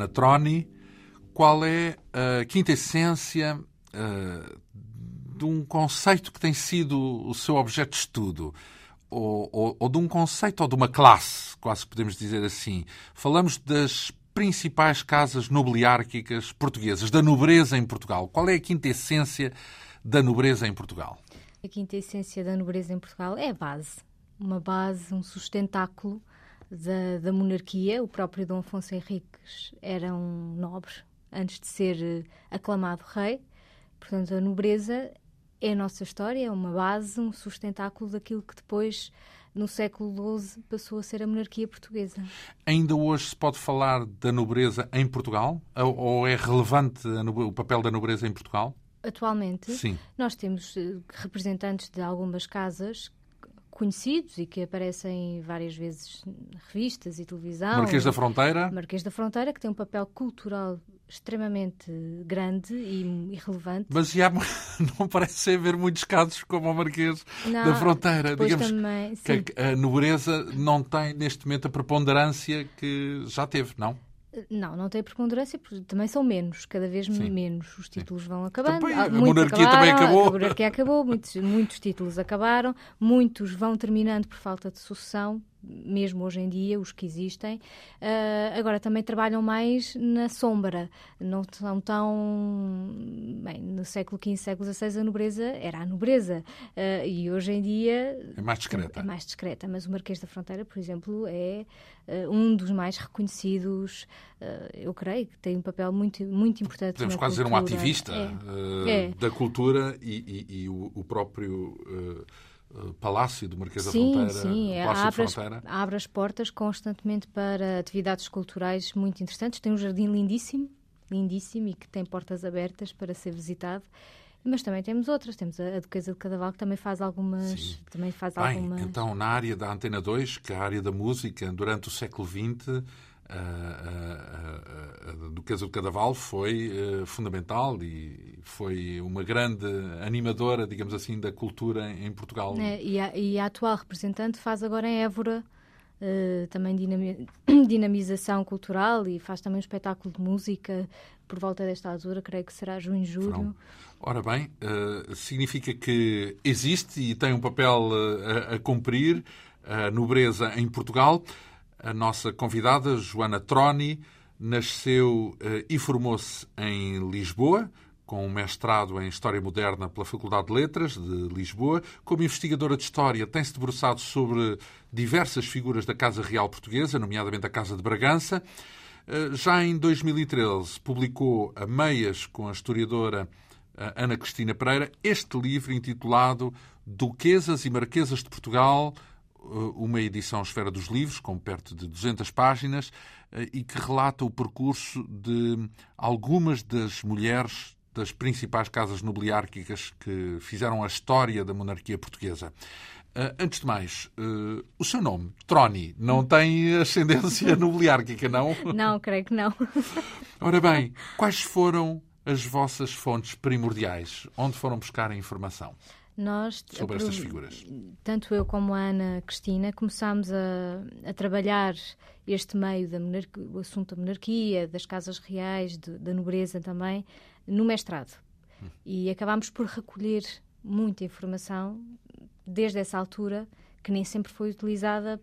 Olá, Joana Troni. Qual é a quinta essência uh, de um conceito que tem sido o seu objeto de estudo? Ou, ou, ou de um conceito ou de uma classe, quase podemos dizer assim. Falamos das principais casas nobiliárquicas portuguesas, da nobreza em Portugal. Qual é a quinta essência da nobreza em Portugal? A quinta essência da nobreza em Portugal é a base. Uma base, um sustentáculo da, da monarquia. O próprio Dom Afonso Henriques era um nobre antes de ser eh, aclamado rei. Portanto, a nobreza é a nossa história, é uma base, um sustentáculo daquilo que depois, no século XII, passou a ser a monarquia portuguesa. Ainda hoje se pode falar da nobreza em Portugal? Ou é relevante o papel da nobreza em Portugal? Atualmente, Sim. nós temos eh, representantes de algumas casas conhecidos e que aparecem várias vezes em revistas e televisão. Marquês da Fronteira. Marquês da Fronteira, que tem um papel cultural extremamente grande e, relevante. Mas já não parece haver muitos casos como o Marquês não, da Fronteira. Digamos também, que a nobreza não tem neste momento a preponderância que já teve, não? Não, não tem preponderância, porque também são menos, cada vez Sim. menos. Os títulos Sim. vão acabando. Também, a monarquia acabaram, também acabou. A monarquia acabou, muitos, muitos títulos acabaram, muitos vão terminando por falta de sucessão, mesmo hoje em dia, os que existem, uh, agora também trabalham mais na sombra, não são tão. Bem, no século XV, século XVI, a nobreza era a nobreza, uh, e hoje em dia. É mais discreta. É mais discreta, mas o Marquês da Fronteira, por exemplo, é uh, um dos mais reconhecidos, eu creio, que tem um papel muito, muito importante. Podemos quase cultura. dizer um ativista é. É. da cultura e, e, e o, o, próprio palácio do Marquês sim, da Fronteira, sim, abre as, abre as portas constantemente para atividades culturais muito interessantes. Tem um jardim lindíssimo, lindíssimo e que tem portas abertas para ser visitado. Mas também temos outras. Temos a Duquesa de Cadaval, que também faz algumas. Sim. Também faz Bem, algumas... então, na área da Antena 2, que é a área da música, durante o século XX, a, a, a, Duquesa do Cadaval foi uh, fundamental e foi uma grande animadora, digamos assim, da cultura em Portugal. É, e, a, e, a, atual representante faz agora em Évora uh, também dinami dinamização cultural e faz também um espetáculo de música por volta desta altura, creio que será junho, julho. Ora bem, uh, significa que existe e tem um papel a cumprir a nobreza em Portugal. A nossa convidada, Joana Troni, nasceu uh, e formou-se em Lisboa, com um mestrado em História Moderna pela Faculdade de Letras de Lisboa. Como investigadora de História, tem-se debruçado sobre diversas figuras da Casa Real Portuguesa, nomeadamente a Casa de Bragança. Uh, já em 2013, publicou a meias com a historiadora uh, Ana Cristina Pereira este livro intitulado Duquesas e Marquesas de Portugal, eh, uma edição Esfera dos Livros, com perto de 200 páginas, eh, e que relata o percurso de algumas das mulheres das principais casas nobiliárquicas que fizeram a história da monarquia portuguesa. Uh, antes de mais, o seu nome, Troni, não tem ascendência nobiliárquica, não? Não, creio que não. Ora bem, quais foram as vossas fontes primordiais? Onde foram buscar a informação? Nós sobre estas figuras. Tanto eu como a Ana Cristina começámos a, a trabalhar este meio da o assunto da monarquia, das casas reais, de, da nobreza também, no mestrado. Hum. E acabámos por recolher muita informação desde essa altura que nem sempre foi utilizada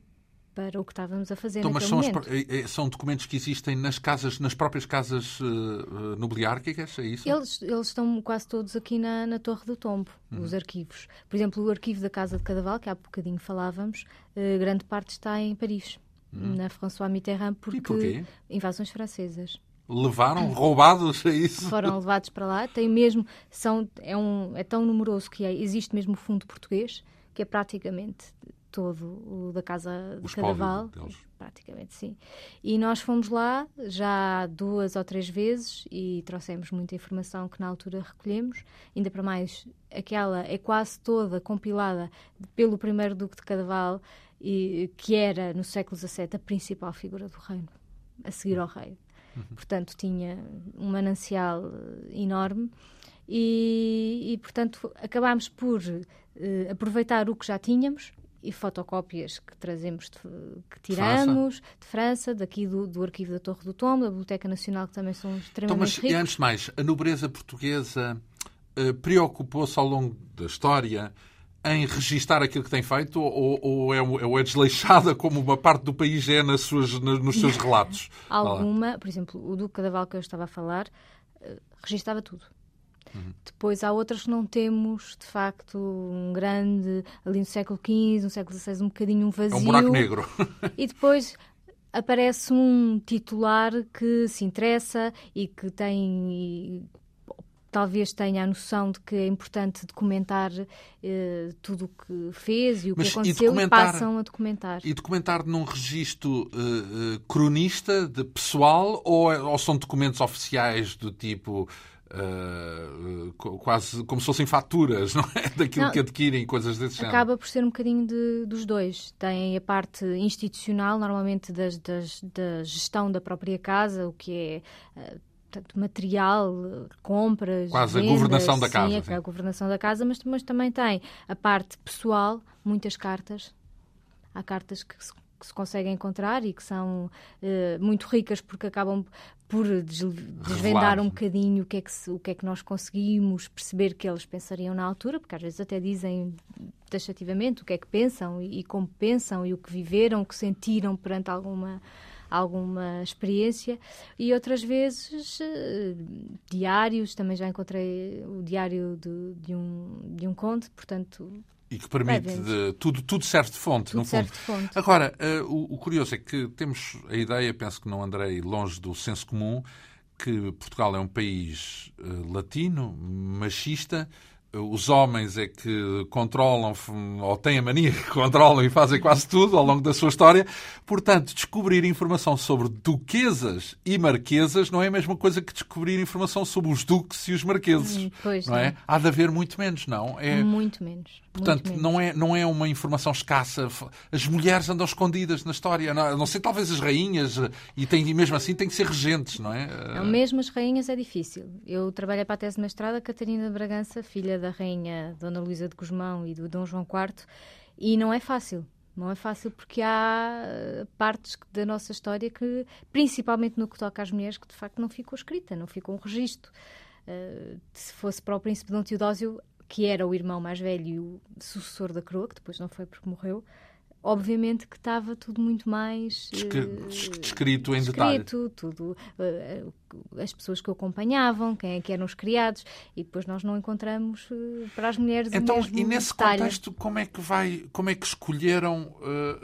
para o que estávamos a fazer então, mas são, as, eh, eh, são, documentos que existem nas casas, nas próprias casas uh, nobiliárquicas, é isso? Eles, eles estão quase todos aqui na, na Torre do Tombo, uhum. os arquivos. Por exemplo, o arquivo da Casa de Cadaval, que há bocadinho falávamos, uh, grande parte está em Paris, uhum. na François Mitterrand, porque e invasões francesas levaram roubados a isso foram levados para lá tem mesmo são é um é tão numeroso que é, existe mesmo o fundo português que é praticamente todo o da Casa de Cadaval. Praticamente, sim. E nós fomos lá já duas ou três vezes e trouxemos muita informação que na altura recolhemos. Ainda para mais, aquela é quase toda compilada pelo primeiro Duque de Cadaval, e, que era, no século XVII, a principal figura do reino, a seguir ao rei. Uhum. Portanto, tinha um manancial eh, enorme. E, e, portanto acabámos por uh, aproveitar o que já tínhamos e fotocópias que trazemos, de, que tiramos de França, de França daqui do, do, Arquivo da Torre do Tombo, da Biblioteca Nacional, que também são extremamente então, mas, ricos. E antes de mais, a nobreza portuguesa uh, preocupou-se ao longo da história em registar aquilo que tem feito ou, ou, é, ou é desleixada como uma parte do país é nas suas, nos seus relatos? Alguma, por exemplo, o Duque Cadaval que eu estava a falar, uh, registava tudo. Uhum. Depois há outras que não temos, de facto, um grande, ali no século XV, no século XVI, um bocadinho um vazio. É um buraco negro. e depois aparece um titular que se interessa e que tem talvez tenha a noção de que é importante documentar eh, tudo o que fez e o Mas, que aconteceu e, e, passam a documentar. E documentar num registro uh, cronista, de pessoal, ou, é, ou, são documentos oficiais do tipo... Uh, quase como se fossem faturas, não é? Daquilo não, que adquirem, coisas desse género. Acaba por ser um bocadinho de, dos dois. Tem a parte institucional, normalmente das, das, da gestão da própria casa, o que é uh, portanto, material, compras. Quase vendas, a governação da casa. Sim. a governação da casa, mas, mas também tem a parte pessoal, muitas cartas. Há cartas que se, que se conseguem encontrar e que são uh, muito ricas porque acabam por desvendar um bocadinho o que, é que se, o que é que nós conseguimos perceber que eles pensariam na altura, porque às vezes até dizem taxativamente o que é que pensam e, e como pensam e o que viveram, o que sentiram perante alguma alguma experiência. E outras vezes uh, diários, também já encontrei o diário de, de, um, de um conde, portanto e que permite de, tudo, tudo serve de fonte, tudo no fundo. De fonte. Agora, uh, o, o, curioso é que temos a ideia, penso que não andrei longe do senso comum, que Portugal é um país uh, latino, machista, os homens é que controlam, ou têm a mania que controlam e fazem quase tudo ao longo da sua história. Portanto, descobrir informação sobre duquesas e marquesas não é a mesma coisa que descobrir informação sobre os duques e os marqueses. Hum, pois não, é? Há de haver muito menos, não? É... Muito menos. Portanto, muito não, é, não é uma informação escassa. As mulheres andam escondidas na história. Não, não sei, talvez as rainhas, e, tem, e mesmo assim têm que ser regentes, não é? Não, mesmo as rainhas é difícil. Eu trabalhei para a tese de mestrado, Catarina de Bragança, filha da rainha Dona Luísa de Guzmão e do Dom João IV, e não é fácil. Não é fácil porque há eh, partes da nossa história que, principalmente no que toca às mulheres, que de facto não ficou escrita, não ficou um registro. Uh, se fosse para o príncipe Dom Teodósio, que era o irmão mais velho e o sucessor da coroa, que depois não foi porque morreu, obviamente que estava tudo muito mais uh, descrito em detalhe. tudo, uh, as pessoas que o acompanhavam, quem é que eram os criados, e depois nós não encontramos uh, para as mulheres então, e nesse detalhe. contexto, como é que vai, como é que escolheram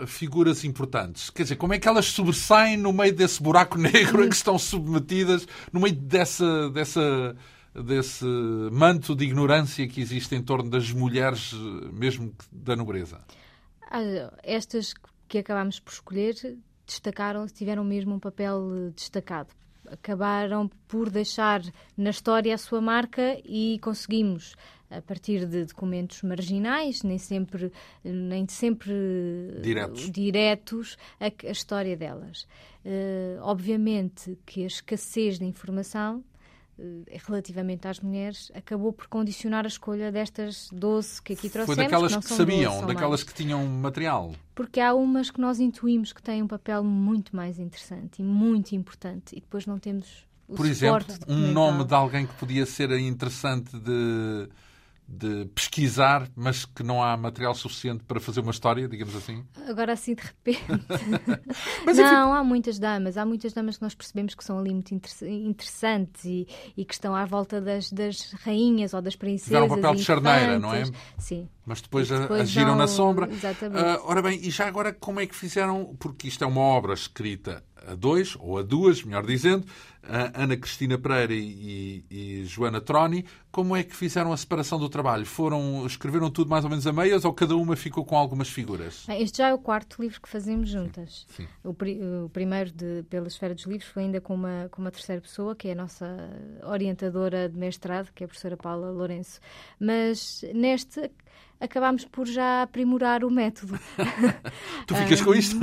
figuras importantes? Quer dizer, como é que elas sobressaem no meio desse buraco negro em que estão submetidas, no meio dessa dessa desse manto de ignorância que existe em torno das mulheres, mesmo da nobreza? Estas que acabámos por escolher destacaram, tiveram mesmo um papel eh, destacado. Acabaram por deixar na história a sua marca e conseguimos, a partir de documentos marginais, nem sempre, nem sempre diretos, diretos a, a história delas. Uh, obviamente que a escassez de informação relativamente às mulheres, acabou por condicionar a escolha destas 12 que aqui trouxemos. Foi daquelas que, que sabiam, 12, daquelas mais. que tinham material. Porque há umas que nós intuímos que têm um papel muito mais interessante e muito importante e depois não temos o Por exemplo, um nome de alguém que podia ser interessante de de pesquisar, mas que não há material suficiente para fazer uma história, digamos assim? Agora assim de repente. mas, não, enfim... há muitas damas, há muitas damas que nós percebemos que são ali muito interessantes e, e que estão à volta das, das rainhas ou das princesas. Tiveram um papel de charneira, não é? Sim. Mas depois, depois agiram não... na sombra. Exatamente. Uh, ora bem, e já agora como é que fizeram? Porque isto é uma obra escrita a dois, ou a duas, melhor dizendo, a Ana Cristina Pereira e, e, Joana Troni, como é que fizeram a separação do trabalho? Foram, escreveram tudo mais ou menos a meias ou cada uma ficou com algumas figuras? Este já é o quarto livro que fazemos juntas. Sim, sim. O, pri, o, primeiro de, pela Esfera dos Livros foi ainda com uma, com uma terceira pessoa, que é a nossa orientadora de mestrado, que é a professora Paula Lourenço. Mas neste acabámos por já aprimorar o método. tu ficas com isto?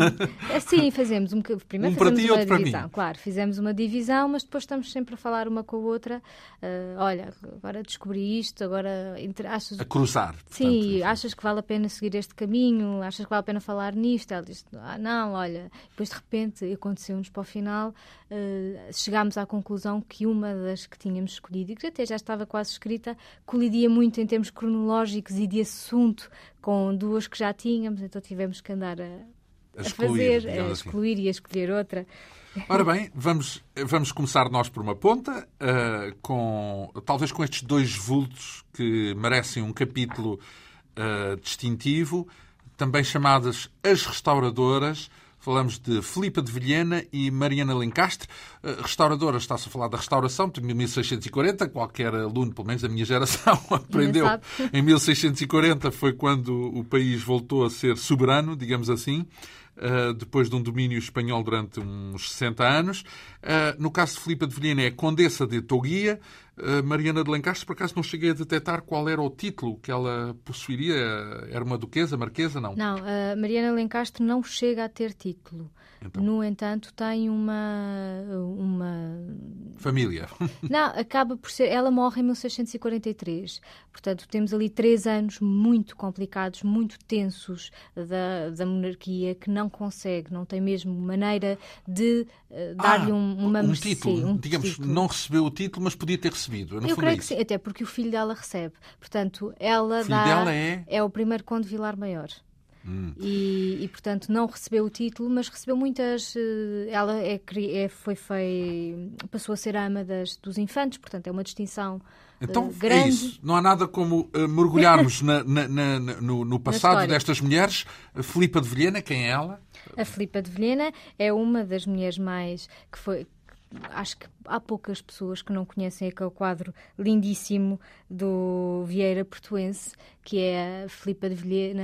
Sim, fazemos um primeiro um fazemos ti, uma divisão, claro, fizemos uma divisão, mas depois estamos sempre a falar uma com a outra. Uh, olha, agora descobri isto, agora achas a cruzar. Portanto, sim, achas que vale a pena seguir este caminho? Achas que vale a pena falar nisto? Ela diz, ah, não, olha. Depois de repente aconteceu-nos para o final, uh, chegámos à conclusão que uma das que tínhamos escolhido e que até já estava quase escrita colidia muito em termos cronológicos e de assunto com duas que já tínhamos, então tivemos que andar a, a, a excluir, fazer, a assim. excluir assim. e a escolher outra. Ora bem, vamos, vamos começar nós por uma ponta, uh, com talvez com estes dois vultos que merecem um capítulo uh, distintivo, também chamadas as restauradoras. Falamos de Filipa de Vilhena e Mariana Lencastre. Uh, restauradora, está-se a falar da restauração, de 1640. Qualquer aluno, pelo menos da minha geração, aprendeu. Em 1640 foi quando o país voltou a ser soberano, digamos assim. Uh, depois de um domínio espanhol durante uns 60 anos. Uh, no caso de Filipa de Vilhena, é Condessa de Toguia. Uh, Mariana de Lencastre, por acaso não cheguei a detectar qual era o título que ela possuiria. Era uma duquesa, marquesa, não? Não, Mariana de Lencastre não chega a ter título. Então. No entanto, tem uma, uma. Família. Não, acaba por ser. Ela morre em 1643. Portanto, temos ali três anos muito complicados, muito tensos da, da monarquia, que não consegue, não tem mesmo maneira de uh, dar-lhe ah, um, uma um mercê, título. Um Digamos, título. não recebeu o título, mas podia ter recebido. Eu, Eu creio é que sim, até porque o filho dela recebe. Portanto, ela o filho dá. Dela é... é o primeiro conde Vilar Maior. Hum. E, e, portanto, não recebeu o título, mas recebeu muitas. Eh, ela é, é, foi, foi, passou a ser ama das, dos infantes, portanto, é uma distinção. Eh, então, uh, grande. é isso. Não há nada como uh, mergulharmos na, na, na, no, no, passado destas mulheres. A Filipa de Vilhena, quem é ela? A Filipa de Vilhena é uma das mulheres mais. que foi acho que há poucas pessoas que não conhecem aquele quadro lindíssimo do Vieira Portuense, que é a Filipa de Vilhena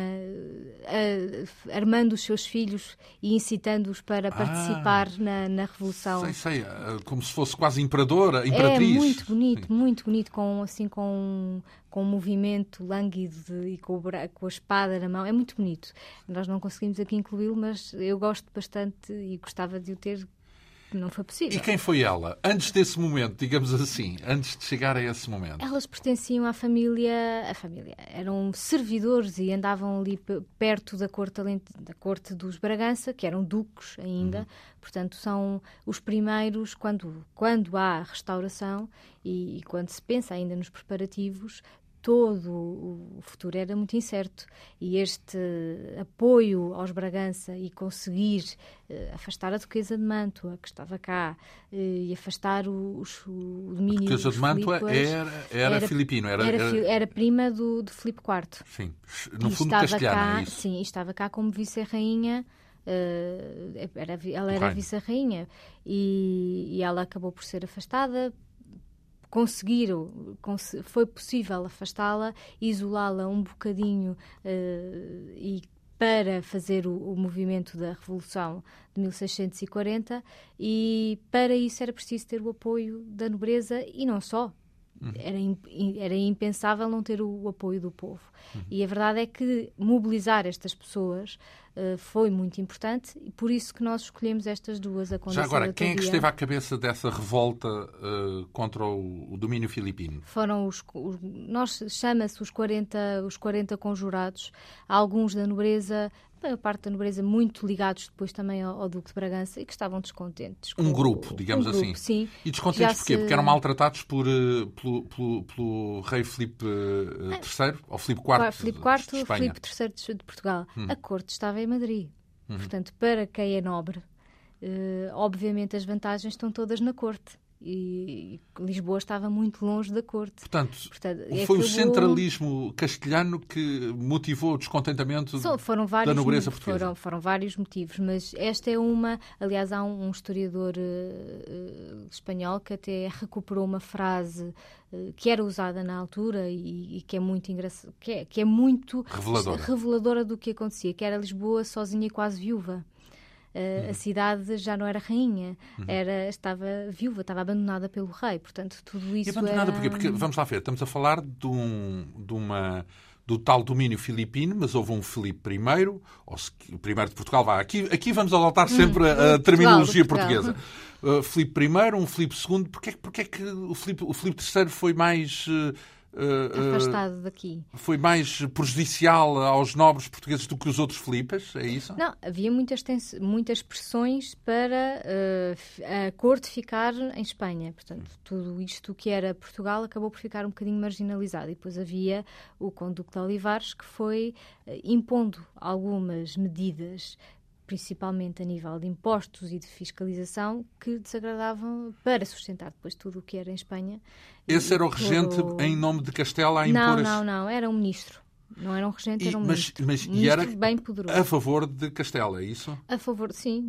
armando os seus filhos e incitando-os para ah, participar na, na Revolução. Sei, sei, eh, como se fosse quase imperadora, imperatriz. É muito bonito, Sim. muito bonito, com, assim, com, com um movimento lânguido e com, com a espada na mão. É muito bonito. Nós não conseguimos aqui incluí-lo, mas eu gosto bastante e gostava de o ter não foi possível. E quem foi ela? Antes desse momento, digamos assim, antes de chegar a esse momento? Elas pertenciam à família, a família, eram servidores e andavam ali perto da corte, da corte dos Bragança, que eram duques ainda, uhum. portanto são os primeiros, quando, quando há restauração e, e quando se pensa ainda nos preparativos, todo o futuro era muito incerto e este apoio aos Bragança e conseguir uh, afastar a Duquesa de Mantua, que estava cá, uh, e afastar o, o domínio A Duquesa de Mantua era, era, era, filipino, era, era, era prima do, de Filipe IV. Sim, no fundo castelhano, cá, é? Sim, estava cá como vice-rainha Uh, era, ela era vice-rainha e, e, ela acabou por ser afastada conseguiram, cons foi possível afastá-la, isolá-la um bocadinho uh, e para fazer o, o, movimento da Revolução de 1640 e para isso era preciso ter o apoio da nobreza e não só. Era, era impensável não ter o, o apoio do povo. Uhum. E a verdade é que mobilizar estas pessoas uh, foi muito importante e por isso que nós escolhemos estas duas a Já agora, quem é que esteve à cabeça dessa revolta uh, contra o, o, domínio filipino? Foram os, os nós chama-se os 40 os 40 conjurados, alguns da nobreza, a parte da nobreza muito ligados depois também ao, ao, Duque de Bragança e que estavam descontentes. Um grupo, digamos um assim. Grupo, sim. E descontentes porquê? Se... Porque eram maltratados por, uh, pelo, pelo, pelo, rei Filipe uh, III, ou Filipe IV Filipe IV, Filipe III de, de Portugal. Hum. A corte estava em Madrid. Uhum. Portanto, para quem é nobre, uh, obviamente as vantagens estão todas na corte e Lisboa estava muito longe da corte. Portanto, Portanto é foi o centralismo castelhano que motivou o descontentamento foram vários, da nobreza portuguesa. Foram, foram vários motivos, mas esta é uma. Aliás, há um, um historiador uh, espanhol que até recuperou uma frase uh, que era usada na altura e, e que é muito engraçada, que é, que é muito reveladora. reveladora do que acontecia, que era Lisboa sozinha e quase viúva. Uh, a cidade já não era rainha, uhum. era, estava viúva, estava abandonada pelo rei. Portanto, tudo isso. E abandonada porquê? Porque, vamos lá ver, estamos a falar de, um, de uma do tal domínio filipino, mas houve um Filipe I, ou o primeiro de Portugal, vai. Aqui, aqui vamos adotar sempre hum, a, a terminologia Portugal, portuguesa. Uh, Filipe I, um Filipe II, porquê, porquê é que o Filipe, o Filipe III foi mais uh, afastado daqui. Foi mais prejudicial aos nobres portugueses do que os outros Filipas, é isso? Não, havia muitas, muitas pressões para uh, a corte ficar em Espanha. Portanto, tudo isto que era Portugal acabou por ficar um bocadinho marginalizado. E depois havia o Conduque de Olivares que foi uh, impondo algumas medidas principalmente a nível de impostos e de fiscalização, que desagradavam para sustentar depois tudo o que era em Espanha. Esse era o regente em nome de Castela a impor... Não, não, não, era um ministro. Não era um regente, era um mas, ministro. Mas, um e era bem poderoso. a favor de Castela, é isso? A favor, sim.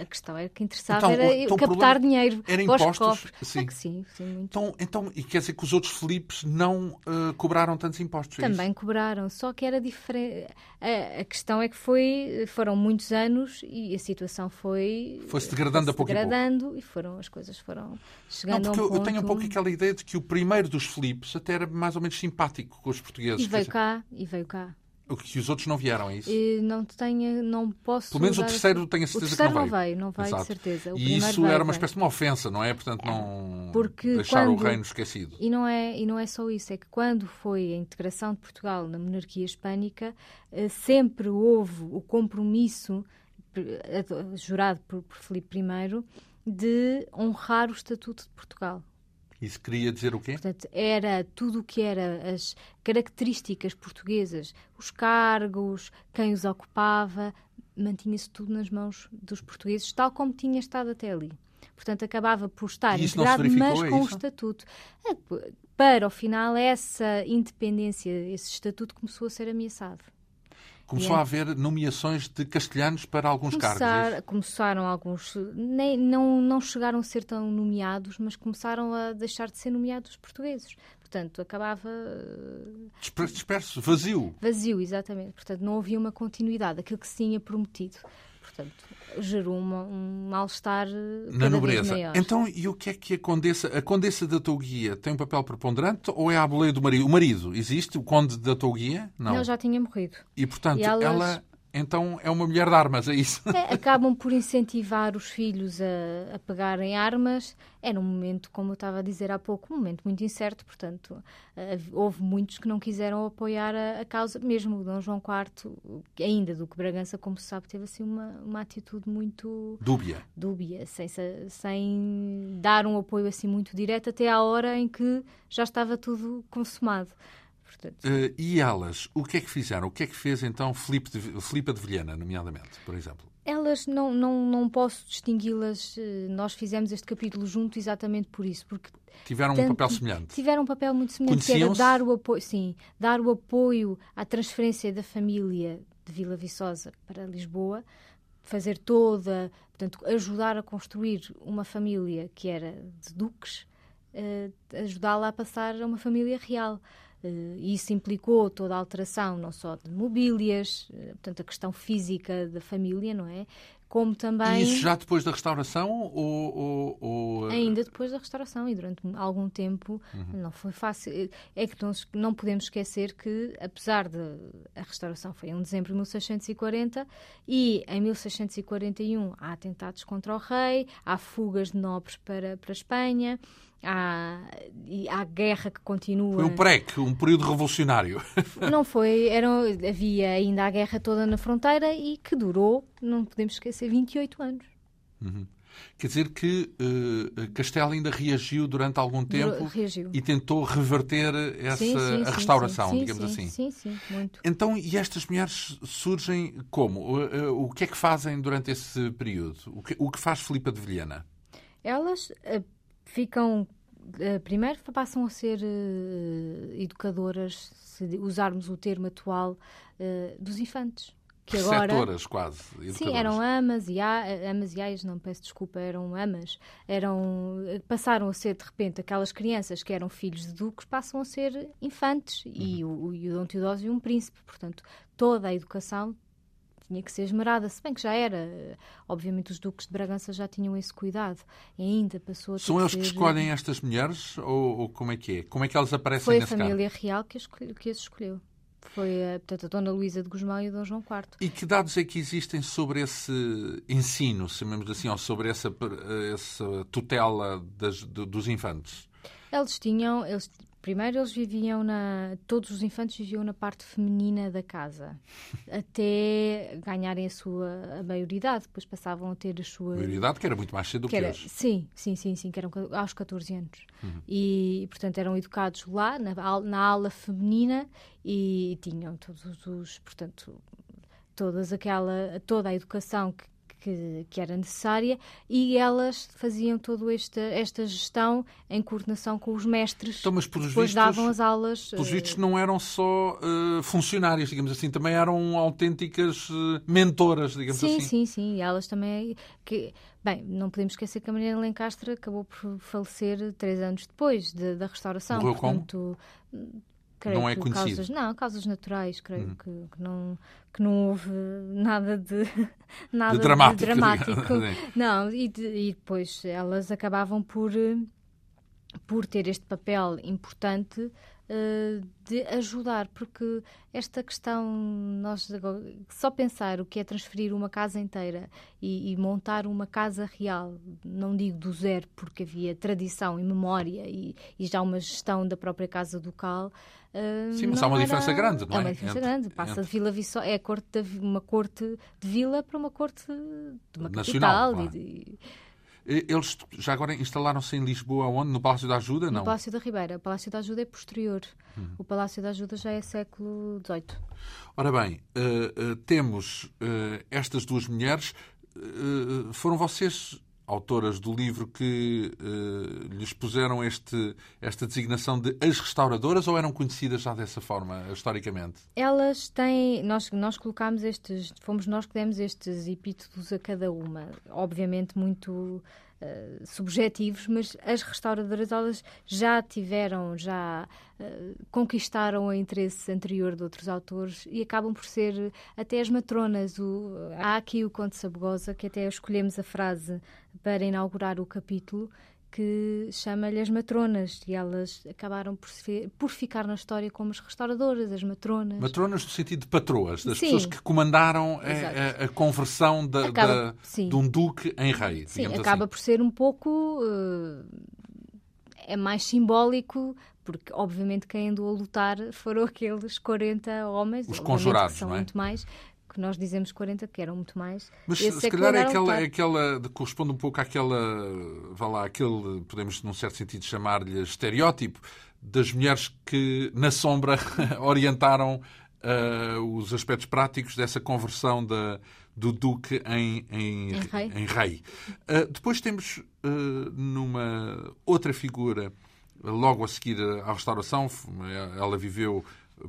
A questão era que interessava então, era então, captar dinheiro. Era impostos? Sim. É que sim, sim. Então, então, e quer dizer que os outros Filipes não uh, cobraram tantos impostos? É Também cobraram, só que era diferente. A, a, questão é que foi, foram muitos anos e a situação foi... Foi-se degradando foi a pouco degradando, e pouco. e foram, as coisas foram chegando não, porque um ponto... eu tenho um pouco aquela ideia de que o primeiro dos Filipes até era mais ou menos simpático com os portugueses. E veio cá, e veio cá. O que os outros não vieram, é isso? E não tenho, não posso. Pelo menos o terceiro tenho a certeza o terceiro que não veio. não veio, não veio de certeza. O e isso veio, era uma espécie de uma ofensa, não é? Portanto, não Porque deixar quando... o reino esquecido. E não, é, e não é só isso, é que quando foi a integração de Portugal na monarquia hispânica, eh, sempre houve o compromisso eh, jurado por, por Filipe I de honrar o Estatuto de Portugal. Isso queria dizer o quê? Portanto, era tudo o que era as características portuguesas, os cargos, quem os ocupava, mantinha-se tudo nas mãos dos portugueses, tal como tinha estado até ali. Portanto, acabava por estar integrado, mas é com o estatuto. É, para, ao final, essa independência, esse estatuto começou a ser ameaçado. Começou a haver nomeações de castelhanos para alguns Começar, cargos. É começaram alguns, nem, não, não chegaram a ser tão nomeados, mas começaram a deixar de ser nomeados portugueses. Portanto, acabava. Disperso, vazio. Vazio, exatamente. Portanto, não havia uma continuidade, aquilo que se tinha prometido. Portanto, gerou uma, um mal-estar na nobreza. Então, e o que é que a condessa, a condessa da Touguia tem um papel preponderante ou é a boleia do marido? O marido existe, o conde da Touguia? Não. Ele já tinha morrido. E, portanto, e elas... ela então é uma mulher de armas, é isso? É, acabam por incentivar os filhos a, a, pegarem armas. É num momento, como eu estava a dizer há pouco, um momento muito incerto, portanto, houve muitos que não quiseram apoiar a, a, causa, mesmo o Dom João IV, ainda do que Bragança, como se sabe, teve assim uma, uma atitude muito... Dúbia. Dúbia, sem, sem dar um apoio assim muito direto, até à hora em que já estava tudo consumado. Portanto... Uh, e elas, o que é que fizeram? O que é que fez então Filipe de, Filipe de Vilhena, nomeadamente, por exemplo? Elas não, não, não posso distingui-las. Eh, nós fizemos este capítulo junto exatamente por isso, porque tiveram tanto, um papel semelhante. Tiveram um papel muito semelhante, que era dar o apoio, sim, dar o apoio à transferência da família de Vila Viçosa para Lisboa, fazer toda, portanto, ajudar a construir uma família que era de duques, uh, ajudá-la a passar a uma família real. Uh, isso implicou toda a alteração, não só de mobílias, uh, portanto, a questão física da família, não é? Como também. E isso já depois da restauração ou. ou, ou... Eh, Ainda depois da restauração e durante algum tempo uhum. não foi fácil. É que não, não podemos esquecer que, apesar de. A restauração foi em dezembro de 1640 e em 1641 há atentados contra o rei, há fugas de nobres para, para a Espanha há, e há guerra que continua. Foi um PREC, um período revolucionário. Não foi, era, havia ainda a guerra toda na fronteira e que durou, não podemos esquecer, 28 anos. Uhum. Quer dizer que uh, Castela ainda reagiu durante algum tempo reagiu. e tentou reverter essa sim, sim, a restauração, sim, digamos assim. Sim, sim, muito. Então, e estas mulheres surgem como? Uh, uh, o que é que fazem durante esse período? O que, o que faz Filipa de Vilhena? Elas ficam Uh, primeiro passam a ser uh, educadoras, se usarmos o termo atual, uh, dos infantes. Que agora, quase. Educadoras. Sim, eram amas e, a, amas e aias, não peço desculpa, eram amas. Eram, passaram a ser, de repente, aquelas crianças que eram filhos de duques, passam a ser infantes. Uhum. E, o, e o Dom Teodósio um príncipe. Portanto, toda a educação tinha que ser esmerada, se bem que já era. Obviamente os duques de Bragança já tinham esse cuidado. E ainda passou a São eles que, escolhem estas mulheres ou, ou, como é que é? Como é que elas aparecem Foi a família real que as, que as escolheu. Foi a, portanto, a Dona Luísa de Guzmão e o Dom João IV. E que dados é que existem sobre esse ensino, chamemos assim, ou sobre essa, essa tutela das, dos infantes? Eles tinham, eles Primeiro eles viviam na. Todos os infantes viviam na parte feminina da casa, até ganharem a sua a maioridade. Depois passavam a ter a sua. Maioridade que era muito mais cedo do que, que era, hoje. Sim, sim, sim, sim, que eram aos 14 anos. Uhum. E, portanto, eram educados lá, na, na ala feminina, e, e tinham todos os. Portanto, todas aquela, toda a educação que, que, que, era necessária e elas faziam toda esta, esta gestão em coordenação com os mestres então, mas, depois vistos, davam as aulas. Pelos uh... vistos não eram só uh, funcionários, digamos assim, também eram autênticas uh, mentoras, digamos sim, assim. Sim, sim, sim. Elas também... Que, bem, não podemos esquecer que a Maria Lencastre acabou por falecer três anos depois de, da restauração. Morreu Portanto, como? Creio não é conhecido. Causas, não, causas naturais, creio hum. que, que, não, que não houve nada de nada de dramático. De dramático. não, e, de, e depois elas acabavam por por ter este papel importante de ajudar, porque esta questão, nós só pensar o que é transferir uma casa inteira e, e, montar uma casa real, não digo do zero, porque havia tradição e memória e, e já uma gestão da própria casa ducal. Uh, Sim, mas há uma era... diferença grande, não é? É uma diferença entre, grande. Passa entre... de Vila Viçosa, é corte de, uma corte de vila para uma corte de uma Nacional, capital. Claro. E, eles já agora instalaram-se em Lisboa, onde? No Palácio da Ajuda? Não. No Palácio da Ribeira. O Palácio da Ajuda é posterior. Uhum. O Palácio da Ajuda já é século XVIII. Ora bem, uh, uh, temos uh, estas duas mulheres. foram vocês autoras do livro que lhes puseram este, esta designação de as restauradoras ou eram conhecidas já dessa forma, historicamente? Elas têm. Nós, nós colocámos estes. Fomos nós que demos estes epítetos a cada uma. Obviamente, muito uh, subjetivos, mas as restauradoras elas já tiveram, já uh, conquistaram o interesse anterior de outros autores e acabam por ser até as matronas. O, há aqui o Conde Sabugosa, que até escolhemos a frase para inaugurar o capítulo, que chama-lhe as matronas e elas acabaram por, por, ficar na história como as restauradoras, as matronas. Matronas no sentido de patroas, das sim. pessoas que comandaram a, a, a conversão da, acaba, da, de um duque em rei. Sim, acaba assim. por ser um pouco. Uh, é mais simbólico porque obviamente quem andou a lutar foram aqueles 40 homens, os conjurados, são é? muito mais, que nós dizemos 40, que eram muito mais. Mas Esse se é calhar é aquela, é aquela, corresponde um pouco àquela, vá lá, aquele, podemos num certo sentido chamar-lhe estereótipo, das mulheres que na sombra orientaram uh, os aspectos práticos dessa conversão da, do Duque em, em, em rei. Em rei. Uh, depois temos uh, numa outra figura, logo a seguir à restauração, ela viveu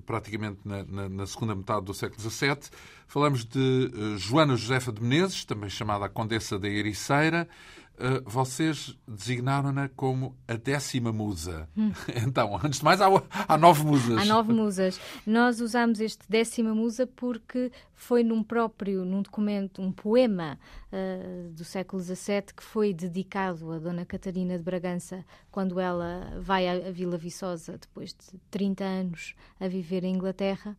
praticamente na, na, na, segunda metade do século XVII. Falamos de uh, Joana Josefa de Menezes, também chamada Condessa da Ericeira, Uh, vocês designaram-na como a décima musa. Hum. Então, antes de mais, há, há, nove musas. Há nove musas. Nós usamos este décima musa porque foi num próprio, num documento, um poema uh, do século XVII que foi dedicado a Dona Catarina de Bragança quando ela vai à Vila Viçosa depois de 30 anos a viver em Inglaterra.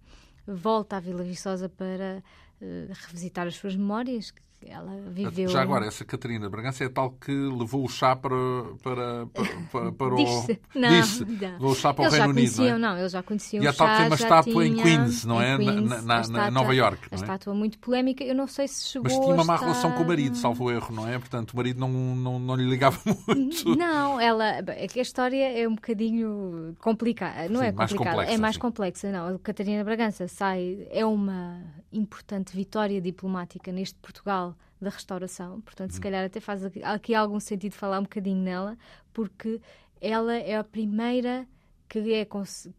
Volta à Vila Viçosa para uh, revisitar as suas memórias, ela viveu. Já agora, essa Catarina Bragança é tal que levou o chá para, para, para, para, o. Disse. Não, Disse. Não. Levou o chá para eles o Reino Unido. Não, é? não, eles já conheciam e o a tal chá. tem uma estátua tinha, em Queens, não é? Queens, na, na, estátua, Nova York. A estátua muito polémica. Eu não sei se chegou. Mas tinha uma má estar... relação com o marido, salvo erro, não é? Portanto, o marido não, não, não lhe ligava muito. Não, ela. É a história é um bocadinho complicada. Não sim, é complicada, complexa, é mais sim. complexa. Não, a Catarina Bragança sai. É uma importante vitória diplomática neste Portugal da restauração. Portanto, se hum. calhar até faz aqui algum sentido falar um bocadinho nela, porque ela é a primeira que, é,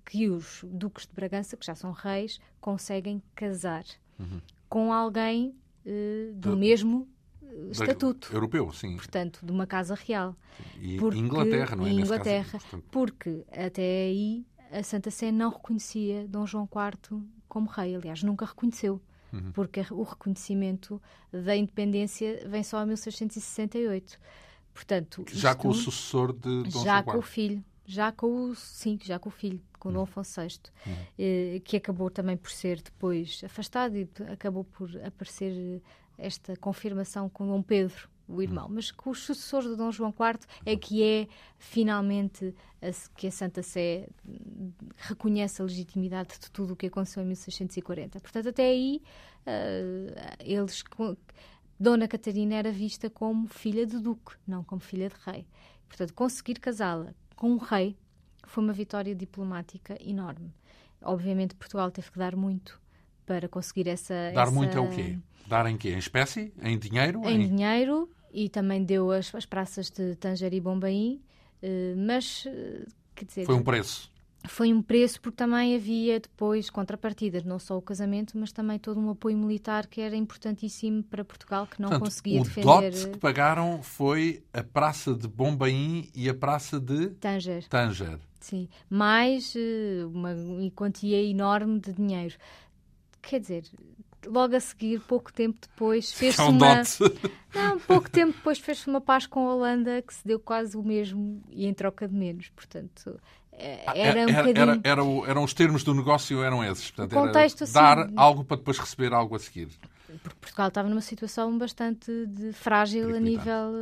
que os duques de Bragança, que já são reis, conseguem casar uhum. com alguém uh, do, mesmo uh, estatuto. Europeu, sim. Portanto, de uma casa real. E porque, Inglaterra, não é? Inglaterra, caso, porque até aí a Santa Sé não reconhecia Dom João IV como rei. Aliás, nunca reconheceu uhum. porque o reconhecimento da independência vem só em 1668. Portanto, já com o sucessor de Dom Já com o filho, já com o, sim, já com o filho, com Dom Afonso VI, uhum. que acabou também por ser depois afastado e acabou por aparecer esta confirmação com Dom Pedro, o irmão, hum. mas com os sucessores de Dom João IV é que é finalmente a, que a Santa Sé reconhece a legitimidade de tudo o que aconteceu em 1640. Portanto, até aí uh, eles Dona Catarina era vista como filha de duque, não como filha de rei. Portanto, conseguir casá-la com um rei foi uma vitória diplomática enorme. Obviamente, Portugal teve que dar muito para conseguir essa. Dar essa... muito é o quê? Dar em quê? Em espécie? Em dinheiro? Em, em... dinheiro e também deu as, as praças de Tanger e Bombaim, eh, mas eh, quer dizer. Foi um preço. Foi um preço porque também havia depois contrapartidas, não só o casamento, mas também todo um apoio militar que era importantíssimo para Portugal, que não Portanto, conseguia o defender. O dote que pagaram foi a Praça de Bombaim e a Praça de Tanger. Tanger. Sim, mais eh, uma quantia enorme de dinheiro. Quer dizer, logo a seguir, pouco tempo depois, fez-se é um uma. Não, pouco tempo depois fez-se uma paz com a Holanda que se deu quase o mesmo e em troca de menos. Portanto, eh, era, um era, bocadinho... era, o, eram os termos do negócio eram esses. Portanto, o contexto, era dar assim... algo para depois receber algo a seguir. Porque Portugal estava numa situação bastante frágil a nível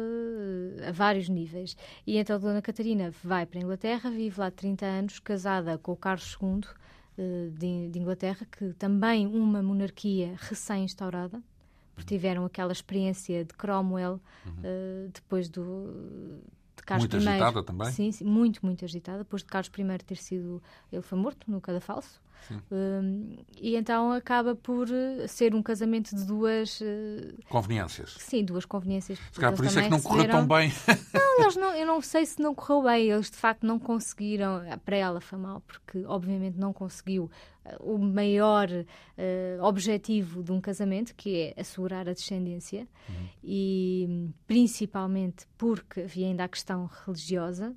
eh, a vários níveis. E então Dona Catarina vai para a Inglaterra, vive lá 30 anos, casada com o Carlos II eh, de, de, Inglaterra, que também uma monarquia recém-instaurada, porque tiveram aquela experiência de Cromwell uhum. uh, depois do, de Carlos muito I. Muito agitada também? Sim, sim, muito, muito agitada. Depois de Carlos I ter sido. Ele foi morto no Cadafalso. Um, e então acaba por eh, ser um casamento de duas uh, conveniências. Sim, duas conveniências. Se calhar por isso é que não correu tão bem. Não, eles não, eu não sei se não correu bem. Eles de facto não conseguiram. Para ela foi mal, porque obviamente não conseguiu uh, o maior uh, objetivo de um casamento, que é assegurar a descendência, uhum. e principalmente porque havia ainda a questão religiosa.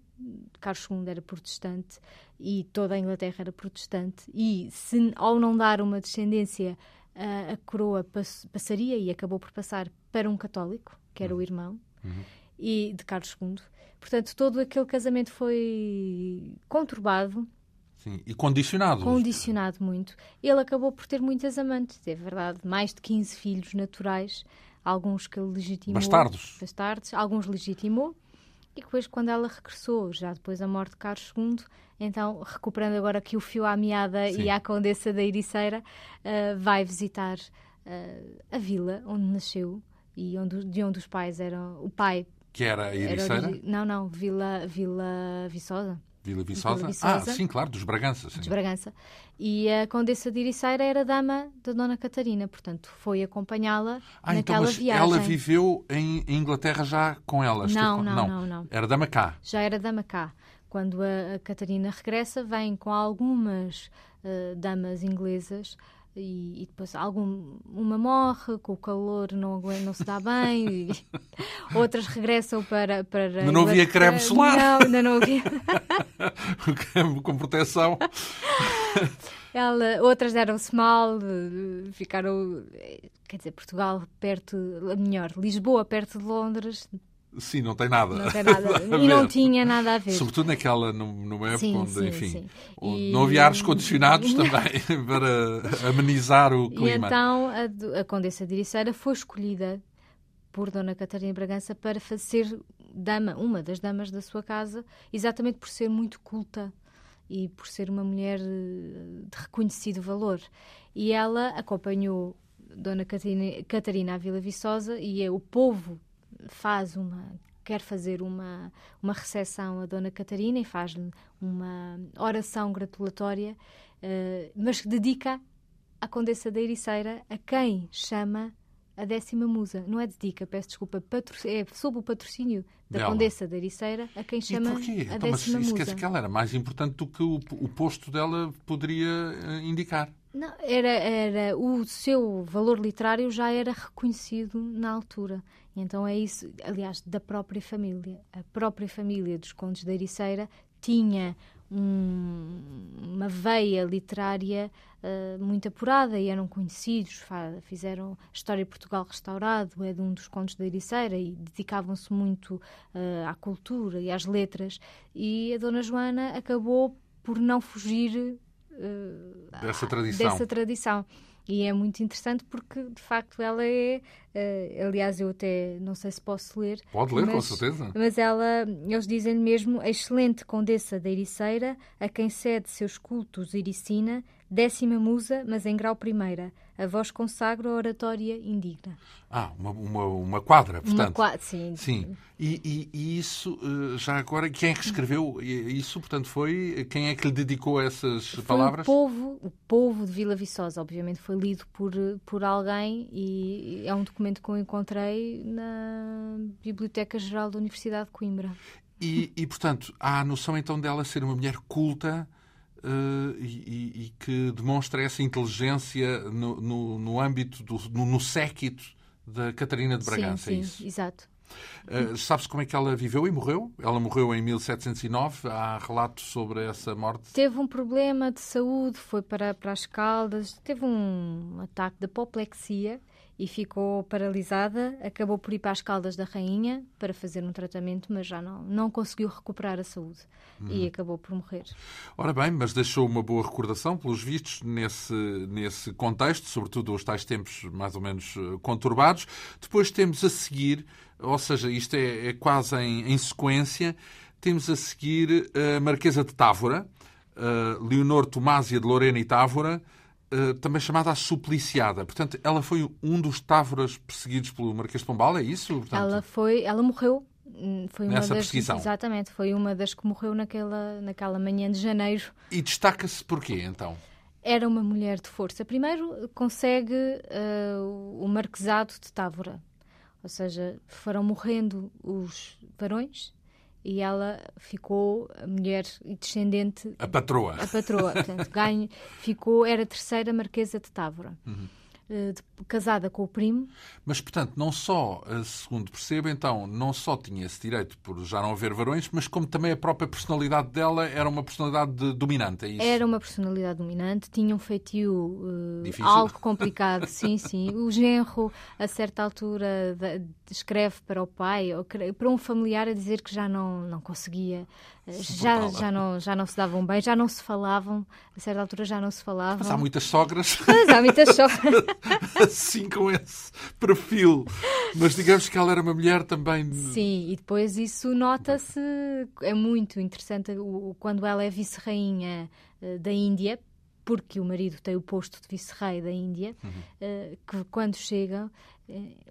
Carlos II era protestante e toda a Inglaterra era protestante, e se ao não dar uma descendência, a, a coroa pass, passaria e acabou por passar para um católico, que era uhum. o irmão, uhum. e de Carlos II. Portanto, todo aquele casamento foi conturbado. Sim, e condicionado. Condicionado muito. Ele acabou por ter muitas amantes, é verdade, mais de 15 filhos naturais, alguns que ele legitimou. Bastardos. Bastardos, alguns legitimou e depois, quando ela regressou, já depois da morte de Carlos II, então, recuperando agora aqui o fio à meada Sim. e à Condessa da Ericeira, uh, vai visitar uh, a vila onde nasceu e onde, de onde os pais eram. O pai. Que era a Ericeira? Era, não, não, Vila, Vila Viçosa. Vila Viçosa? Vila Viçosa. Ah, sim, claro, dos Bragança. Sim. Dos Bragança. E a Condessa de Ericeira era dama da Dona Catarina, portanto, foi acompanhá-la ah, então, naquela então, viagem. ela viveu em Inglaterra já com ela? Não, não, não, não, não. Era dama cá? Já era dama cá. Quando a, a Catarina regressa, vem com algumas uh, damas inglesas e, e, depois algum, uma morre, com o calor não, não se dá bem, outras regressam para. para não havia creme solar. Não, ainda não havia. o creme com proteção. Ela, outras deram-se mal, ficaram. Quer dizer, Portugal perto, melhor, Lisboa perto de Londres, Sim, não tem nada. Não tem nada. e não tinha nada a ver. Sobretudo naquela, numa época sim, onde, sim, enfim, sim. E... não havia ares condicionados também para amenizar o clima. E então a, a Condessa de Ericeira foi escolhida por Dona Catarina Bragança para ser dama, uma das damas da sua casa, exatamente por ser muito culta e por ser uma mulher eh, de reconhecido valor. E ela acompanhou Dona Catarina, Catarina à Vila Viçosa e é o povo faz uma quer fazer uma, uma recepção a Dona Catarina e faz-lhe uma oração gratulatória, uh, mas dedica à Condessa da Ericeira, a quem chama a décima musa. Não é dedica, peço desculpa, é sob o patrocínio da Dela. Condessa da Ericeira, a quem chama a então, décima mas isso musa. quer dizer que ela era mais importante do que o, o posto dela poderia uh, indicar. Não, era, era o seu valor literário já era reconhecido na altura. Então é isso, aliás, da própria família. A própria família dos Condes da Ericeira tinha um, uma veia literária uh, muito apurada e eram conhecidos, fizeram História de Portugal Restaurado, é de um dos contos da Ericeira e dedicavam-se muito uh, à cultura e às letras. E a Dona Joana acabou por não fugir uh, dessa tradição. Dessa tradição. E é muito interessante porque, de facto, ela é. Uh, aliás, eu até não sei se posso ler. Pode ler, mas, com certeza. Mas ela, eles dizem-lhe mesmo, a excelente condessa da Ericeira, a quem cede seus cultos Ericina, décima musa, mas em grau primeira a voz consagra a oratória indigna. Ah, uma, uma, uma quadra, portanto. Uma quadra, sim. Sim. E, e, e, isso, eh, já agora, quem é que escreveu isso? Portanto, foi. Quem é que lhe dedicou essas foi palavras? O povo, o povo de Vila Viçosa, obviamente, foi lido por, por alguém e é um documento que eu encontrei na Biblioteca Geral da Universidade de Coimbra. E, e portanto, há a noção então dela ser uma mulher culta Uh, e, e, que demonstra essa inteligência no, no, no âmbito, do, no, no séquito da Catarina de Bragança. É sim, sim, exato. Uh, Sabe-se como é que ela viveu e morreu? Ela morreu em 1709. Há relatos sobre essa morte? Teve um problema de saúde, foi para, para as Caldas, teve um ataque de apoplexia e ficou paralisada. Acabou por ir para as Caldas da Rainha para fazer um tratamento, mas já não, não conseguiu recuperar a saúde uhum. e acabou por morrer. Ora bem, mas deixou uma boa recordação, pelos vistos, nesse, nesse contexto, sobretudo os tais tempos mais ou menos eh, conturbados. Depois temos a seguir, ou seja, isto é, é quase em, em sequência, temos a seguir a Marquesa de Távora, Leonor Tomásia de Lorena e Távora, Uh, também chamada a supliciada. Portanto, ela foi um dos távoras perseguidos pelo Marquês de Pombal, é isso? Portanto... Ela foi, ela morreu. Hum, foi uma Nessa das, perseguição. Exatamente, foi uma das que morreu naquela, naquela manhã de janeiro. E destaca-se porquê, então? Era uma mulher de força. Primeiro, consegue uh, o marquesado de Távora. Ou seja, foram morrendo os varões e ela ficou a mulher e descendente. A patroa. A patroa. Portanto, ganho, ficou, era a terceira Marquesa de Távora. Uhum. Eh, casada com o primo. Mas, portanto, não só, eh, segundo percebo, então, não só tinha esse direito por já não haver varões, mas como também a própria personalidade dela era uma personalidade dominante, é isso? Era uma personalidade dominante, tinha um feitio uh, algo complicado, sim, sim. O genro, a certa altura, escreve para o pai, ou para um familiar a dizer que já não, não conseguia já, já, não, já não se davam bem, já não se falavam, a certa altura já não se falavam. Mas há muitas sogras. Mas há muitas sogras. assim com esse perfil. Mas digamos que ela era uma mulher também. Sim, e depois isso nota-se, é muito interessante quando ela é vice-rainha eh, da Índia, porque o marido tem o posto de vice-rei da Índia, uhum. Eh, que quando chega,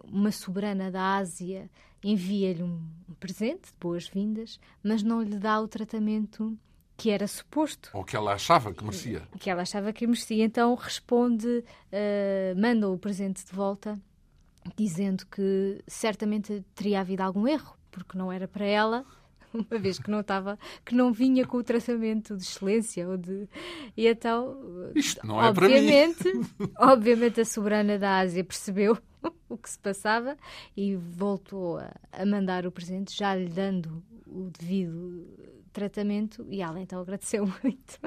uma soberana da Ásia envia-lhe um, presente de boas-vindas, mas não lhe dá o tratamento que era suposto. Ou que ela achava que merecia. Que ela achava que merecia. Então responde, uh, manda o presente de volta, dizendo que certamente teria havido algum erro, porque não era para ela, uma vez que não estava, que não vinha com o tratamento de excelência ou de e então Isto não é obviamente, para mim. obviamente a soberana da Ásia percebeu o que se passava e voltou a, a mandar o presente, já lhe dando o devido tratamento e ela então agradeceu muito.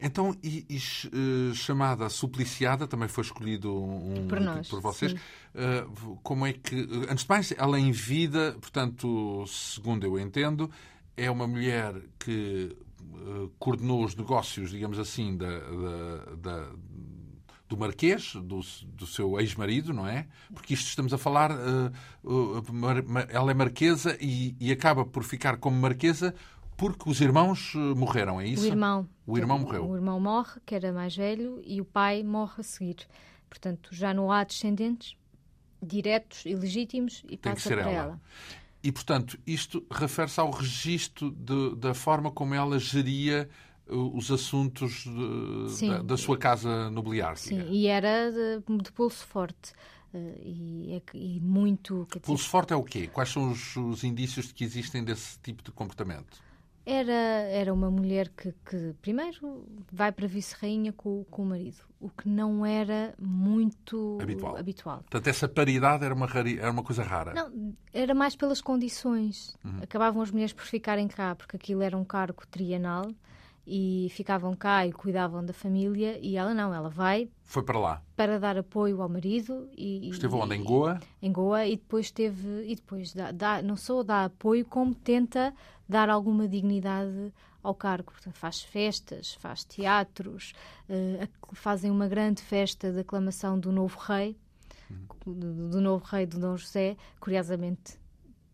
Então, e, e uh, chamada supliciada, também foi escolhido um, por, nós, por vocês. Uh, como é que, antes de mais, ela em vida, portanto, segundo eu entendo, é uma mulher que uh, coordenou os negócios, digamos assim, da, da, da do Marquês, do, do seu ex-marido, não é? Porque isto estamos a falar, uh, uh, ela é marquesa e, e, acaba por ficar como marquesa porque os irmãos morreram, é isso? O irmão. O irmão morreu. O irmão morre, que era mais velho, e o pai morre a seguir. Portanto, já não há descendentes diretos e legítimos e Tem passa para ela. ela. E, portanto, isto refere-se ao registro de, da forma como ela geria os assuntos de, da, da, sua casa nobiliária. Sim, e era de, de pulso forte. Uh, e, é e, muito. Pulso forte é o quê? Quais são os, os, indícios de que existem desse tipo de comportamento? Era, era uma mulher que, que primeiro vai para vice-rainha com, com o marido, o que não era muito habitual. habitual. Portanto, essa paridade era uma, rari, era uma coisa rara. Não, era mais pelas condições. Uhum. Acabavam as mulheres por ficarem cá, porque aquilo era um cargo trienal e ficavam cá e cuidavam da família e ela não, ela vai foi para lá para dar apoio ao marido e esteve onde em Goa em Goa e depois teve e depois dá, dá, não só dá apoio como tenta dar alguma dignidade ao cargo. Portanto, faz festas, faz teatros, uh, fazem uma grande festa de aclamação do novo rei, uhum. do, do, novo rei do Dom José, curiosamente.